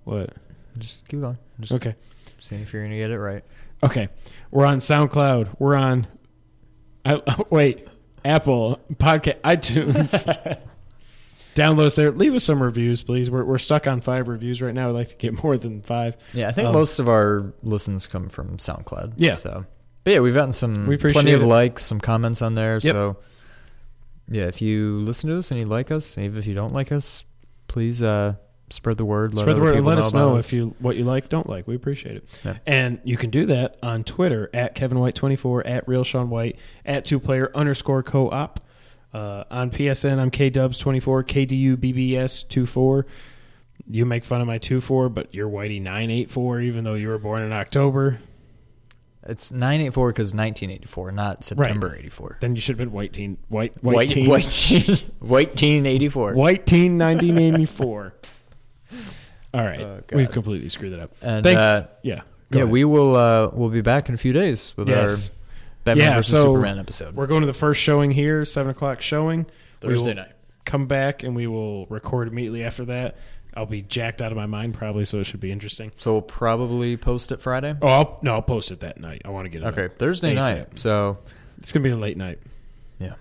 What? Just keep going. Just Okay. seeing if you're gonna get it right. Okay. We're on SoundCloud. We're on. I, wait. Apple Podcast, iTunes, download us there. Leave us some reviews, please. We're we're stuck on five reviews right now. I'd like to get more than five. Yeah, I think Um, most of our listens come from SoundCloud. Yeah. So, but yeah, we've gotten some We plenty of it. likes, some comments on there. Yep. So, yeah, if you listen to us and you like us, even if you don't like us, please uh, spread the word. Let Spread the word and let us know if you what you like, don't like. We appreciate it. Yeah. And you can do that on Twitter at Kevin White twenty four at Real Sean White at two player underscore co op. Uh, on PSN, I'm K Dubs twenty four KDU BBS two four. You make fun of my two four, but you're Whitey nine eight four, even though you were born in October. It's nine eight four because nineteen eighty four, not September eighty four. Then you should have been White Teen White White, White Teen white teen white teen eighty four. White Teen nineteen eighty four. All right, Oh, we've completely screwed it up. And, Thanks. uh, yeah, go Yeah, ahead. we will. Uh, we'll be back in a few days with Yes. our Batman Yeah, versus so Superman episode. We're going to the first showing here, seven o'clock showing. Thursday night. Come back and we will record immediately after that. I'll be jacked out of my mind probably, so it should be interesting. So we'll probably post it Friday. Oh, I'll, no, I'll post it that night. I want to get it. Okay, up. Thursday ASAP. night. So It's gonna be a late night, yeah,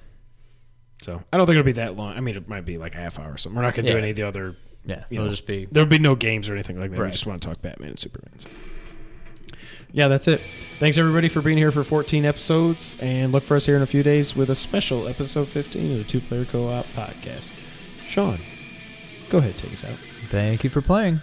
so I don't think it'll be that long. I mean, it might be like a half hour or something. We're not gonna do any of the other. yeah. You It'll know, just be There'll be no games or anything like that. We just want to talk Batman and Superman. So. Yeah, that's it. Thanks everybody for being here for 14 episodes, and look for us here in a few days with a special episode 15 of the Two Player Co-op podcast. Sean, go ahead, take us out. Thank you for playing.